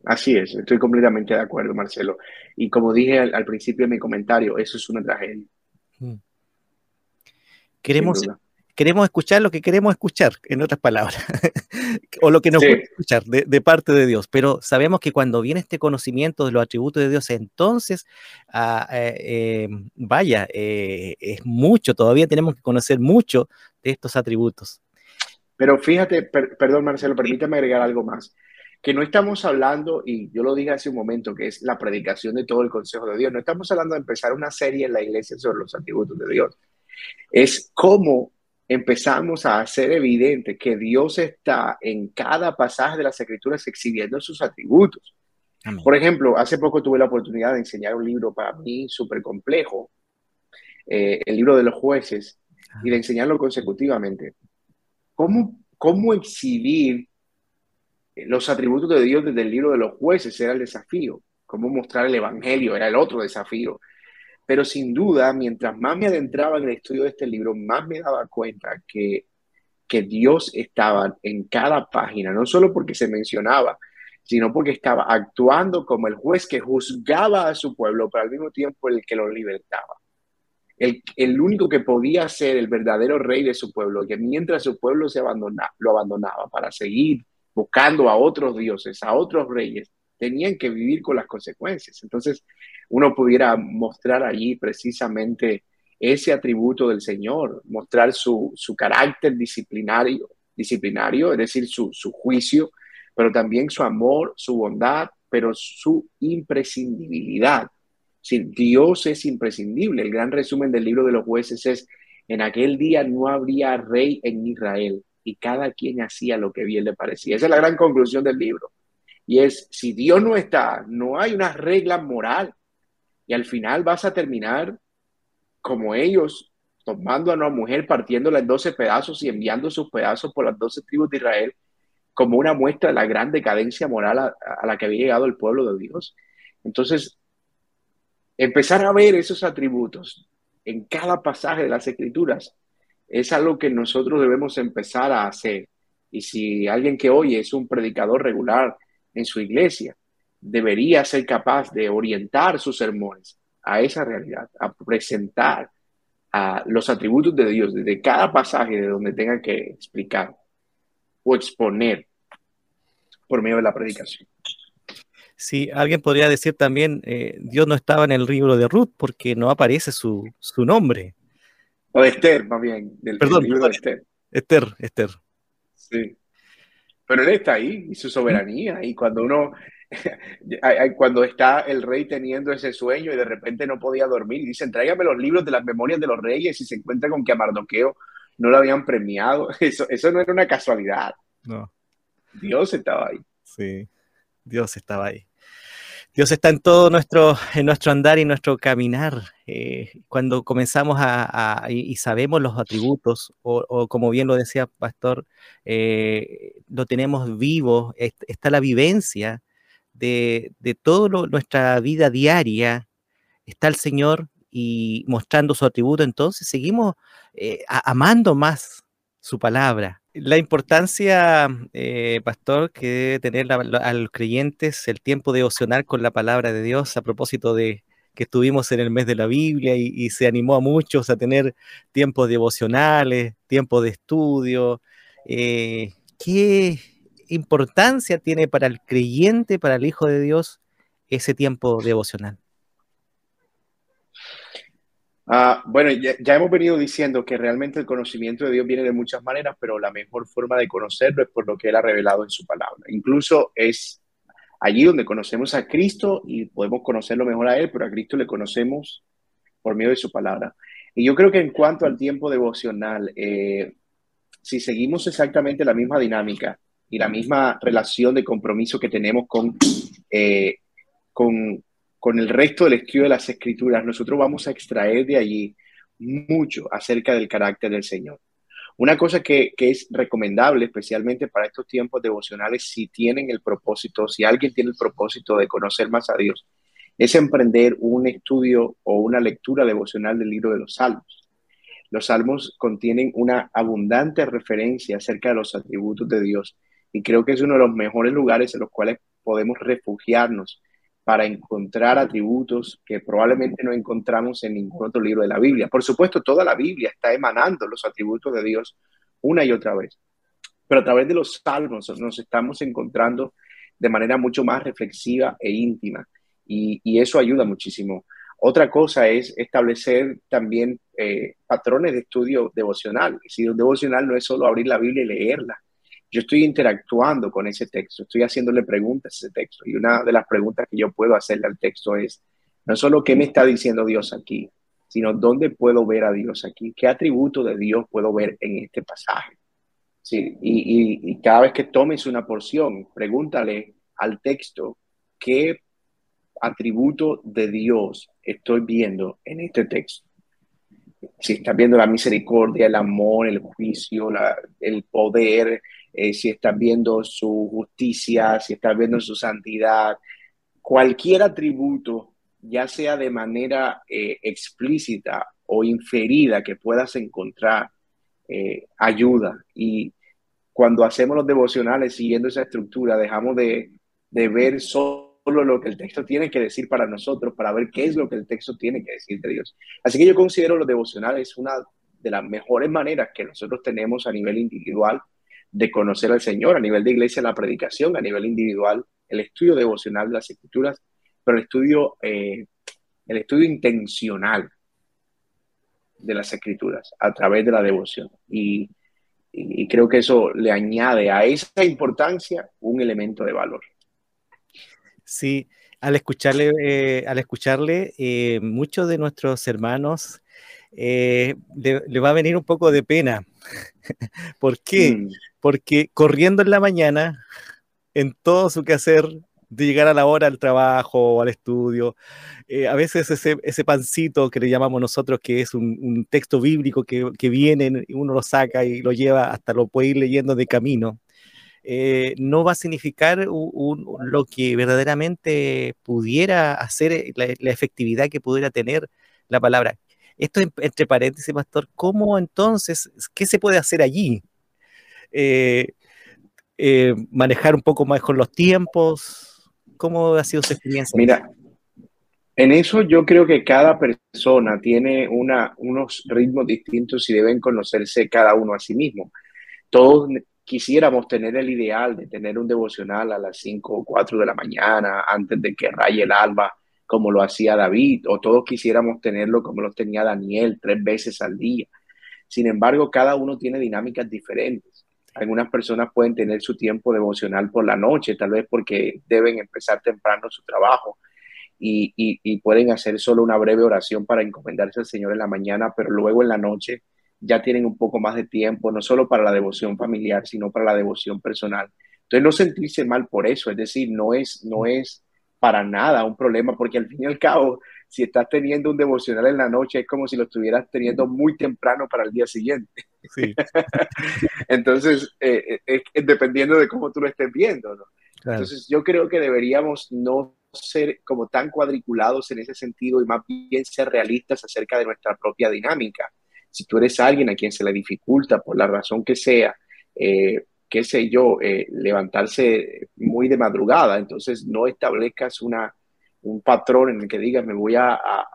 Así es, estoy completamente de acuerdo, Marcelo. Y como dije al, principio de mi comentario, eso es una tragedia. Mm. Queremos, queremos escuchar lo que queremos escuchar, en otras palabras, o lo que nos gusta escuchar de, parte de Dios, pero sabemos que cuando viene este conocimiento de los atributos de Dios, entonces, ah, eh, eh, vaya, eh, es mucho, todavía tenemos que conocer mucho de estos atributos. Pero fíjate, perdón Marcelo, permítame agregar algo más, que no estamos hablando, y yo lo dije hace un momento, que es la predicación de todo el consejo de Dios, no estamos hablando de empezar una serie en la iglesia sobre los atributos de Dios, es cómo empezamos a hacer evidente que Dios está en cada pasaje de las escrituras exhibiendo sus atributos. Por ejemplo, hace poco tuve la oportunidad de enseñar un libro para mí súper complejo, eh, el libro de los jueces, y de enseñarlo consecutivamente. ¿Cómo, cómo exhibir los atributos de Dios desde el libro de los jueces era el desafío? ¿Cómo mostrar el Evangelio era el otro desafío? Pero sin duda, mientras más me adentraba en el estudio de este libro, más me daba cuenta que, que Dios estaba en cada página, no solo porque se mencionaba, sino porque estaba actuando como el juez que juzgaba a su pueblo, pero al mismo tiempo el que lo libertaba. El, el único que podía ser el verdadero rey de su pueblo, que mientras su pueblo se abandonaba, lo abandonaba para seguir buscando a otros dioses, a otros reyes, tenían que vivir con las consecuencias. Entonces, uno pudiera mostrar allí precisamente ese atributo del Señor, mostrar su, su carácter disciplinario, disciplinario, es decir, su, su juicio, pero también su amor, su bondad, pero su imprescindibilidad. Si Dios es imprescindible. El gran resumen del libro de los jueces es, en aquel día no habría rey en Israel y cada quien hacía lo que bien le parecía. Esa es la gran conclusión del libro. Y es, si Dios no está, no hay una regla moral. Y al final vas a terminar como ellos, tomando a una mujer, partiéndola en 12 pedazos y enviando sus pedazos por las 12 tribus de Israel, como una muestra de la gran decadencia moral a, a la que había llegado el pueblo de Dios. Entonces, empezar a ver esos atributos en cada pasaje de las escrituras es algo que nosotros debemos empezar a hacer. Y si alguien que oye es un predicador regular en su iglesia, debería ser capaz de orientar sus sermones a esa realidad, a presentar a los atributos de Dios desde cada pasaje de donde tenga que explicar o exponer por medio de la predicación. Sí, alguien podría decir también, eh, Dios no estaba en el libro de Ruth porque no aparece su, su nombre. O de Esther, más bien. Del, Perdón, libro de Esther. Esther, Esther. Sí. Pero él está ahí y su soberanía. Y cuando uno, cuando está el rey teniendo ese sueño y de repente no podía dormir, y dicen, tráigame los libros de las memorias de los reyes y se encuentra con que a Mardoqueo no lo habían premiado. Eso, eso no era una casualidad. No. Dios estaba ahí. Sí, Dios estaba ahí. Dios está en todo nuestro, en nuestro andar y nuestro caminar. Eh, cuando comenzamos a, y, sabemos los atributos, o, o, como bien lo decía Pastor, eh, lo tenemos vivo, está la vivencia de, de toda nuestra vida diaria, está el Señor y mostrando su atributo, entonces seguimos eh, amando más su palabra, la importancia, eh, pastor, que debe tener a los creyentes el tiempo devocional con la palabra de Dios a propósito de que estuvimos en el mes de la Biblia y, y se animó a muchos a tener tiempos devocionales, tiempos de estudio. Eh, ¿Qué importancia tiene para el creyente, para el Hijo de Dios, ese tiempo devocional? Uh, bueno, ya, ya, hemos venido diciendo que realmente el conocimiento de Dios viene de muchas maneras, pero la mejor forma de conocerlo es por lo que Él ha revelado en su palabra. Incluso es allí donde conocemos a Cristo y podemos conocerlo mejor a Él, pero a Cristo le conocemos por medio de su palabra. Y yo creo que en cuanto al tiempo devocional, eh, si seguimos exactamente la misma dinámica y la misma relación de compromiso que tenemos con, eh, con con el resto del estudio de las escrituras, nosotros vamos a extraer de allí mucho acerca del carácter del Señor. Una cosa que, que, es recomendable, especialmente para estos tiempos devocionales, si tienen el propósito, si alguien tiene el propósito de conocer más a Dios, es emprender un estudio o una lectura devocional del libro de los Salmos. Los Salmos contienen una abundante referencia acerca de los atributos de Dios y creo que es uno de los mejores lugares en los cuales podemos refugiarnos para encontrar atributos que probablemente no encontramos en ningún otro libro de la Biblia. Por supuesto, toda la Biblia está emanando los atributos de Dios una y otra vez, pero a través de los salmos nos estamos encontrando de manera mucho más reflexiva e íntima y, eso ayuda muchísimo. Otra cosa es establecer también eh, patrones de estudio devocional. Si un devocional no es solo abrir la Biblia y leerla, yo estoy interactuando con ese texto, estoy haciéndole preguntas a ese texto. Y una de las preguntas que yo puedo hacerle al texto es, no solo qué me está diciendo Dios aquí, sino dónde puedo ver a Dios aquí, qué atributo de Dios puedo ver en este pasaje. Sí, y, y, y cada vez que tomes una porción, pregúntale al texto qué atributo de Dios estoy viendo en este texto. si estás viendo la misericordia, el amor, el juicio, el poder, eh, si estás viendo su justicia, si estás viendo su santidad, cualquier atributo, ya sea de manera eh, explícita o inferida que puedas encontrar, eh, ayuda. Y cuando hacemos los devocionales siguiendo esa estructura, dejamos de, de ver solo lo que el texto tiene que decir para nosotros, para ver qué es lo que el texto tiene que decir de Dios. Así que yo considero los devocionales una de las mejores maneras que nosotros tenemos a nivel individual de conocer al Señor, a nivel de iglesia la predicación, a nivel individual el estudio devocional de las escrituras, pero el estudio, eh, el estudio intencional de las escrituras a través de la devoción. Y, y creo que eso le añade a esa importancia un elemento de valor. Sí, al escucharle, eh, al escucharle eh, muchos de nuestros hermanos eh, le, va a venir un poco de pena. ¿Por qué? Mm. Porque corriendo en la mañana, en todo su quehacer, de llegar a la hora al trabajo o al estudio, a veces ese, pancito que le llamamos nosotros, que es un, texto bíblico que, que viene, uno lo saca y lo lleva, hasta lo puede ir leyendo de camino. Eh, no va a significar lo que verdaderamente pudiera hacer, eh, la, efectividad que pudiera tener la palabra. Esto entre paréntesis, pastor, ¿cómo entonces, qué se puede hacer allí? Eh, manejar un poco más con los tiempos, ¿cómo ha sido su experiencia? Mira, en eso yo creo que cada persona tiene una, unos ritmos distintos y deben conocerse cada uno a sí mismo. Todos quisiéramos tener el ideal de tener un devocional a las 5 o 4 de la mañana, antes de que raye el alba, como lo hacía David, o todos quisiéramos tenerlo como lo tenía Daniel, tres veces al día. Sin embargo, cada uno tiene dinámicas diferentes. Algunas personas pueden tener su tiempo devocional por la noche, tal vez porque deben empezar temprano su trabajo y, pueden hacer solo una breve oración para encomendarse al Señor en la mañana, pero luego en la noche ya tienen un poco más de tiempo, no solo para la devoción familiar, sino para la devoción personal. Entonces, no sentirse mal por eso, es decir, no es, no es para nada un problema, porque al fin y al cabo, si estás teniendo un devocional en la noche, es como si lo estuvieras teniendo muy temprano para el día siguiente. Entonces, eh, eh, dependiendo de cómo tú lo estés viendo, ¿no? Entonces, yo creo que deberíamos no ser como tan cuadriculados en ese sentido y más bien ser realistas acerca de nuestra propia dinámica si tú eres alguien a quien se le dificulta por la razón que sea, eh, qué sé yo, levantarse muy de madrugada, entonces no establezcas una, un patrón en el que digas, me voy a, a,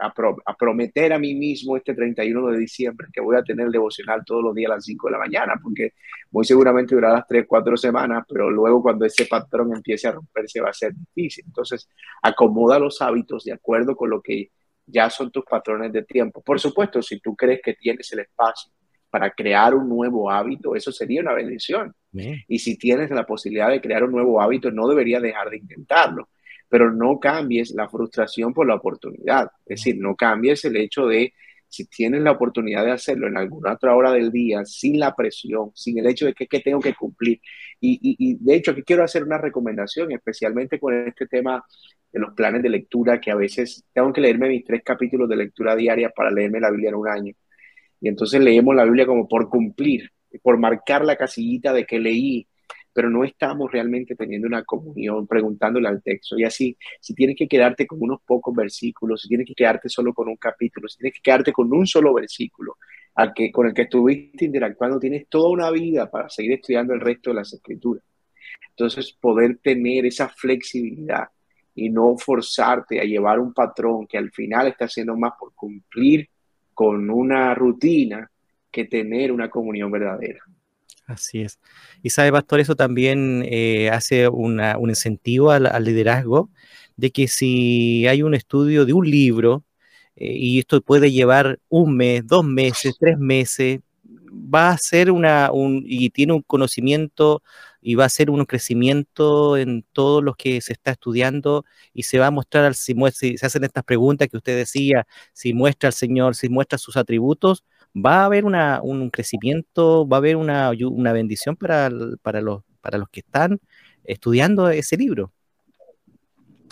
a, prometer a mí mismo este 31 de diciembre que voy a tener devocional todos los días a las 5 de la mañana, porque muy seguramente durará las 3, 4 semanas, pero luego cuando ese patrón empiece a romperse va a ser difícil. Entonces, acomoda los hábitos de acuerdo con lo que ya son tus patrones de tiempo. Por supuesto, si tú crees que tienes el espacio para crear un nuevo hábito, eso sería una bendición. Y si tienes la posibilidad de crear un nuevo hábito, no deberías dejar de intentarlo. Pero no cambies la frustración por la oportunidad. Es decir, no cambies el hecho de si tienes la oportunidad de hacerlo en alguna otra hora del día, sin la presión, sin el hecho de que, tengo que cumplir. Y, y, de hecho, aquí quiero hacer una recomendación, especialmente con este tema de los planes de lectura, que a veces tengo que leerme mis tres capítulos de lectura diaria para leerme la Biblia en un año. Y entonces leemos la Biblia como por cumplir, por marcar la casillita de que leí, pero no estamos realmente teniendo una comunión, preguntándole al texto. Y así, si tienes que quedarte con unos pocos versículos, si tienes que quedarte solo con un capítulo, si tienes que quedarte con un solo versículo, al que, con el que estuviste interactuando, tienes toda una vida para seguir estudiando el resto de las escrituras. Entonces, poder tener esa flexibilidad y no forzarte a llevar un patrón que al final está haciendo más por cumplir con una rutina que tener una comunión verdadera. Así es. Y sabe, pastor, eso también eh, hace un incentivo al, liderazgo de que si hay un estudio de un libro eh, y esto puede llevar un mes, dos meses, tres meses, va a ser una, un, y tiene un conocimiento y va a ser un crecimiento en todo lo que se está estudiando y se va a mostrar, al, si, si se hacen estas preguntas que usted decía, si muestra al Señor, si muestra sus atributos, va a haber una, un crecimiento, va a haber una, una bendición para, para, los, para los que están estudiando ese libro.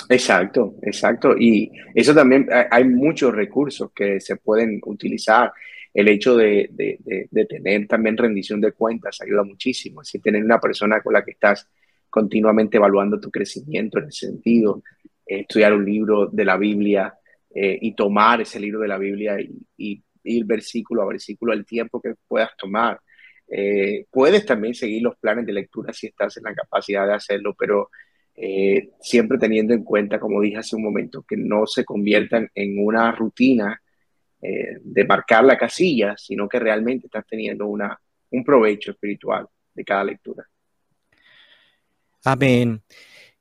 Exacto, exacto. Y eso también, hay muchos recursos que se pueden utilizar. El hecho de, de, tener también rendición de cuentas ayuda muchísimo. Si tener una persona con la que estás continuamente evaluando tu crecimiento en ese sentido, estudiar un libro de la Biblia eh, y tomar ese libro de la Biblia y, ir versículo a versículo al tiempo que puedas tomar. Eh, puedes también seguir los planes de lectura si estás en la capacidad de hacerlo, pero eh, siempre teniendo en cuenta, como dije hace un momento, que no se conviertan en una rutina eh, de marcar la casilla, sino que realmente estás teniendo una, un provecho espiritual de cada lectura. Amén.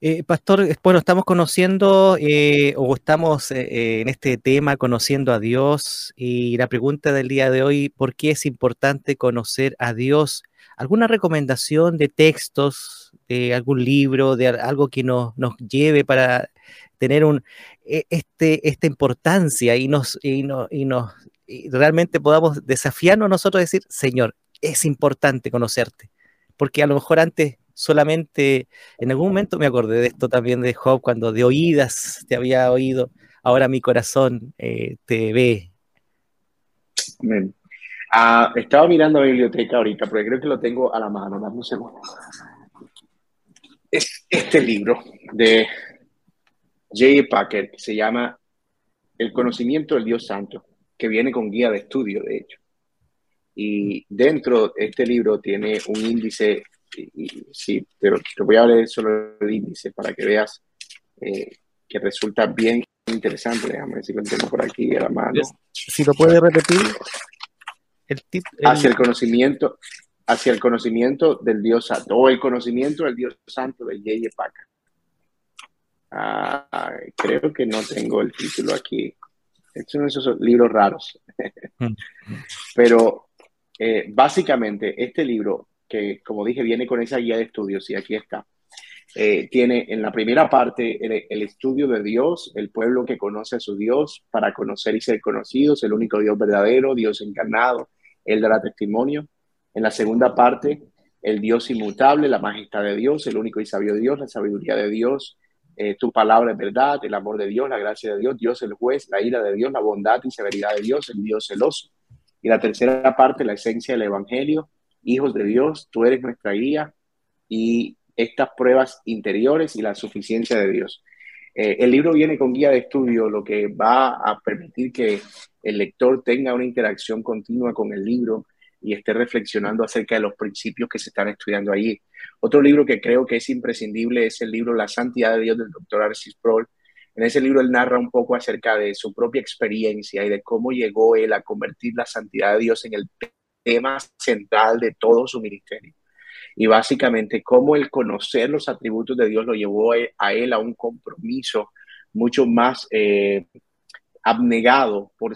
Eh, pastor, bueno, estamos conociendo o estamos en este tema conociendo a Dios y la pregunta del día de hoy, ¿por qué es importante conocer a Dios? ¿Alguna recomendación de textos, de algún libro, de algo que nos, nos lleve para tener un, e, este, esta importancia y, nos, y, y nos realmente podamos desafiarnos nosotros a decir, Señor, es importante conocerte? Porque a lo mejor antes solamente, en algún momento me acordé de esto también de Job, cuando de oídas te había oído, ahora mi corazón eh, te ve. Ah, estaba mirando la biblioteca ahorita, porque creo que lo tengo a la mano. Dame un segundo. Es este libro de J. Packer que se llama El conocimiento del Dios Santo, que viene con guía de estudio, de hecho. Y dentro de este libro tiene un índice, sí, pero te voy a leer solo el índice para que veas eh, que resulta bien interesante. Déjame ver si lo tengo por aquí a la mano. Si lo puede repetir hacia el conocimiento, hacia el conocimiento del Dios Santo, o el conocimiento del Dios Santo de Yeye Paca. Ah, creo que no tengo el título aquí. Es uno de esos libros raros. Mm. Pero eh, básicamente este libro, que como dije, viene con esa guía de estudios, y aquí está, eh, tiene en la primera parte el, el, estudio de Dios, el pueblo que conoce a su Dios para conocer y ser conocidos, el único Dios verdadero, Dios encarnado, él dará testimonio. En la segunda parte, el Dios inmutable, la majestad de Dios, el único y sabio Dios, la sabiduría de Dios, eh, tu palabra es verdad, el amor de Dios, la gracia de Dios, Dios el juez, la ira de Dios, la bondad y severidad de Dios, el Dios celoso. Y la tercera parte, la esencia del Evangelio, hijos de Dios, tú eres nuestra guía y estas pruebas interiores y la suficiencia de Dios. Eh, el libro viene con guía de estudio, lo que va a permitir que el lector tenga una interacción continua con el libro y esté reflexionando acerca de los principios que se están estudiando allí. Otro libro que creo que es imprescindible es el libro La Santidad de Dios del doctor Arcis Sproul. En ese libro él narra un poco acerca de su propia experiencia y de cómo llegó él a convertir la santidad de Dios en el tema central de todo su ministerio. Y básicamente cómo el conocer los atributos de Dios lo llevó a él a un compromiso mucho más eh, abnegado por,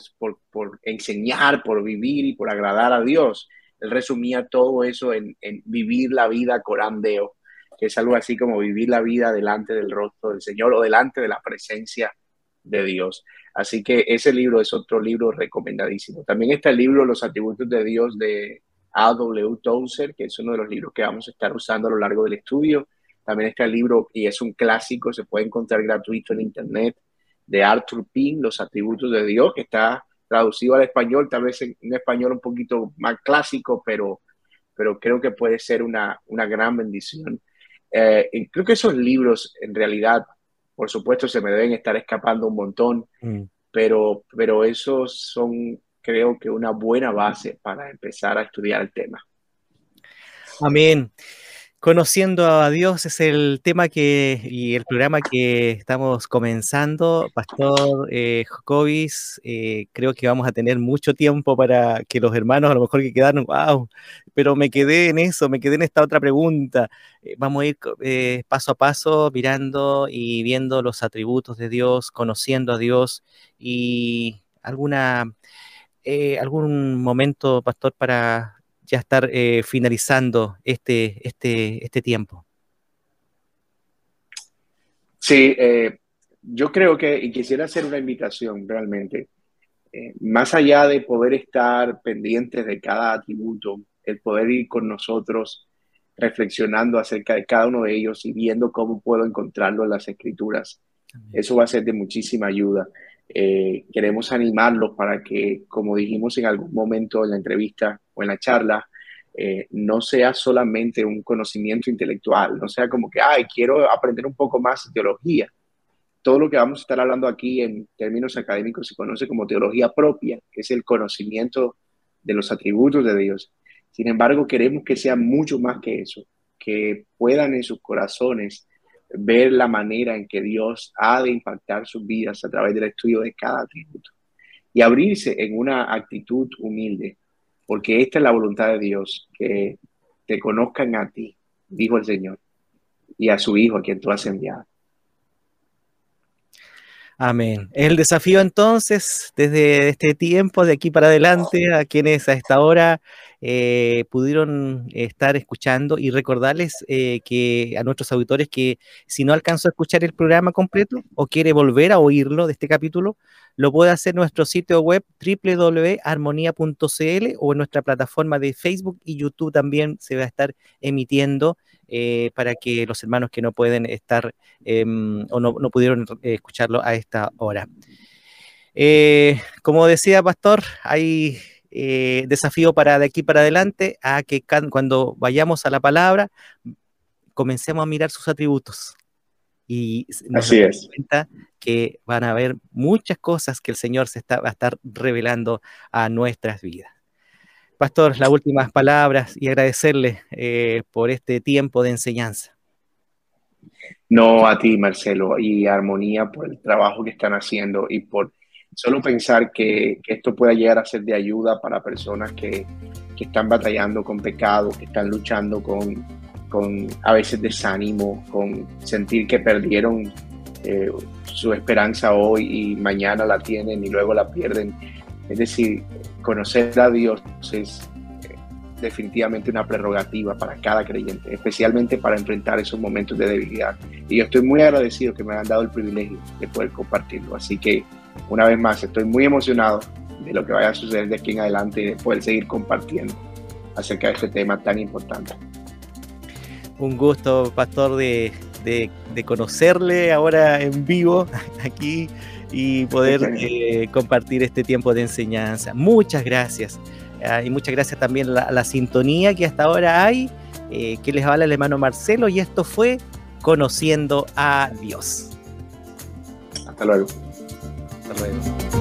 por, enseñar, por vivir y por agradar a Dios. Él resumía todo eso en, vivir la vida corandeo, que es algo así como vivir la vida delante del rostro del Señor o delante de la presencia de Dios. Así que ese libro es otro libro recomendadísimo. También está el libro Los atributos de Dios de A.W. Tozer, que es uno de los libros que vamos a estar usando a lo largo del estudio. También está el libro, y es un clásico, se puede encontrar gratuito en Internet, de Arthur Pym, Los atributos de Dios, que está traducido al español, tal vez en un español un poquito más clásico, pero, pero creo que puede ser una, una gran bendición. Eh, creo que esos libros, en realidad, por supuesto, se me deben estar escapando un montón, mm. pero, pero esos son, creo que, una buena base para empezar a estudiar el tema. Amén. Conociendo a Dios es el tema que y el programa que estamos comenzando. Pastor eh, eh, creo que vamos a tener mucho tiempo para que los hermanos a lo mejor que quedaron, wow, pero me quedé en eso, me quedé en esta otra pregunta. Eh, vamos a ir eh, paso a paso mirando y viendo los atributos de Dios, conociendo a Dios y alguna, algún momento, Pastor, para ya estar eh, finalizando este, este, este tiempo. Sí, eh, yo creo que, y quisiera hacer una invitación realmente, eh, más allá de poder estar pendientes de cada atributo, el poder ir con nosotros reflexionando acerca de cada uno de ellos y viendo cómo puedo encontrarlo en las escrituras. Eso va a ser de muchísima ayuda. Eh, queremos animarlos para que, como dijimos en algún momento en la entrevista o en la charla, eh, no sea solamente un conocimiento intelectual, no sea como que, ay, quiero aprender un poco más de teología. Todo lo que vamos a estar hablando aquí en términos académicos se conoce como teología propia, es el conocimiento de los atributos de Dios. Sin embargo, queremos que sea mucho más que eso, que puedan en sus corazones ver la manera en que Dios ha de impactar sus vidas a través del estudio de cada atributo y abrirse en una actitud humilde, porque esta es la voluntad de Dios, que te conozcan a ti, dijo el Señor, y a su Hijo a quien tú has enviado. Amén. El desafío entonces, desde este tiempo, de aquí para adelante, a quienes a esta hora eh, pudieron estar escuchando y recordarles eh, que a nuestros auditores que si no alcanzó a escuchar el programa completo o quiere volver a oírlo de este capítulo, lo puede hacer en nuestro sitio web www.armonía.cl o en nuestra plataforma de Facebook y YouTube también se va a estar emitiendo eh, para que los hermanos que no pueden estar em, o no, pudieron eh, escucharlo a esta hora. Como decía Pastor, hay desafío para de aquí para adelante a que cuando vayamos a la palabra comencemos a mirar sus atributos y nos Así es. cuenta que van a haber muchas cosas que el Señor se está, va a estar revelando a nuestras vidas. Pastor, las últimas palabras y agradecerle eh, por este tiempo de enseñanza. No a ti, Marcelo, y Armonía por el trabajo que están haciendo y por solo pensar que, esto pueda llegar a ser de ayuda para personas que, están batallando con pecado, que están luchando con, con a veces desánimo, con sentir que perdieron eh, su esperanza hoy y mañana la tienen y luego la pierden. Es decir, conocer a Dios es eh, definitivamente una prerrogativa para cada creyente, especialmente para enfrentar esos momentos de debilidad. Y yo estoy muy agradecido que me han dado el privilegio de poder compartirlo. Así que, una vez más, estoy muy emocionado de lo que vaya a suceder de aquí en adelante y de poder seguir compartiendo acerca de este tema tan importante. Un gusto, pastor, de, de conocerle ahora en vivo aquí y poder eh, compartir este tiempo de enseñanza. Muchas gracias. Ah, y muchas gracias también a la, sintonía que hasta ahora hay, eh, que les habla el hermano Marcelo, y esto fue Conociendo a Dios. Hasta luego. Hasta luego.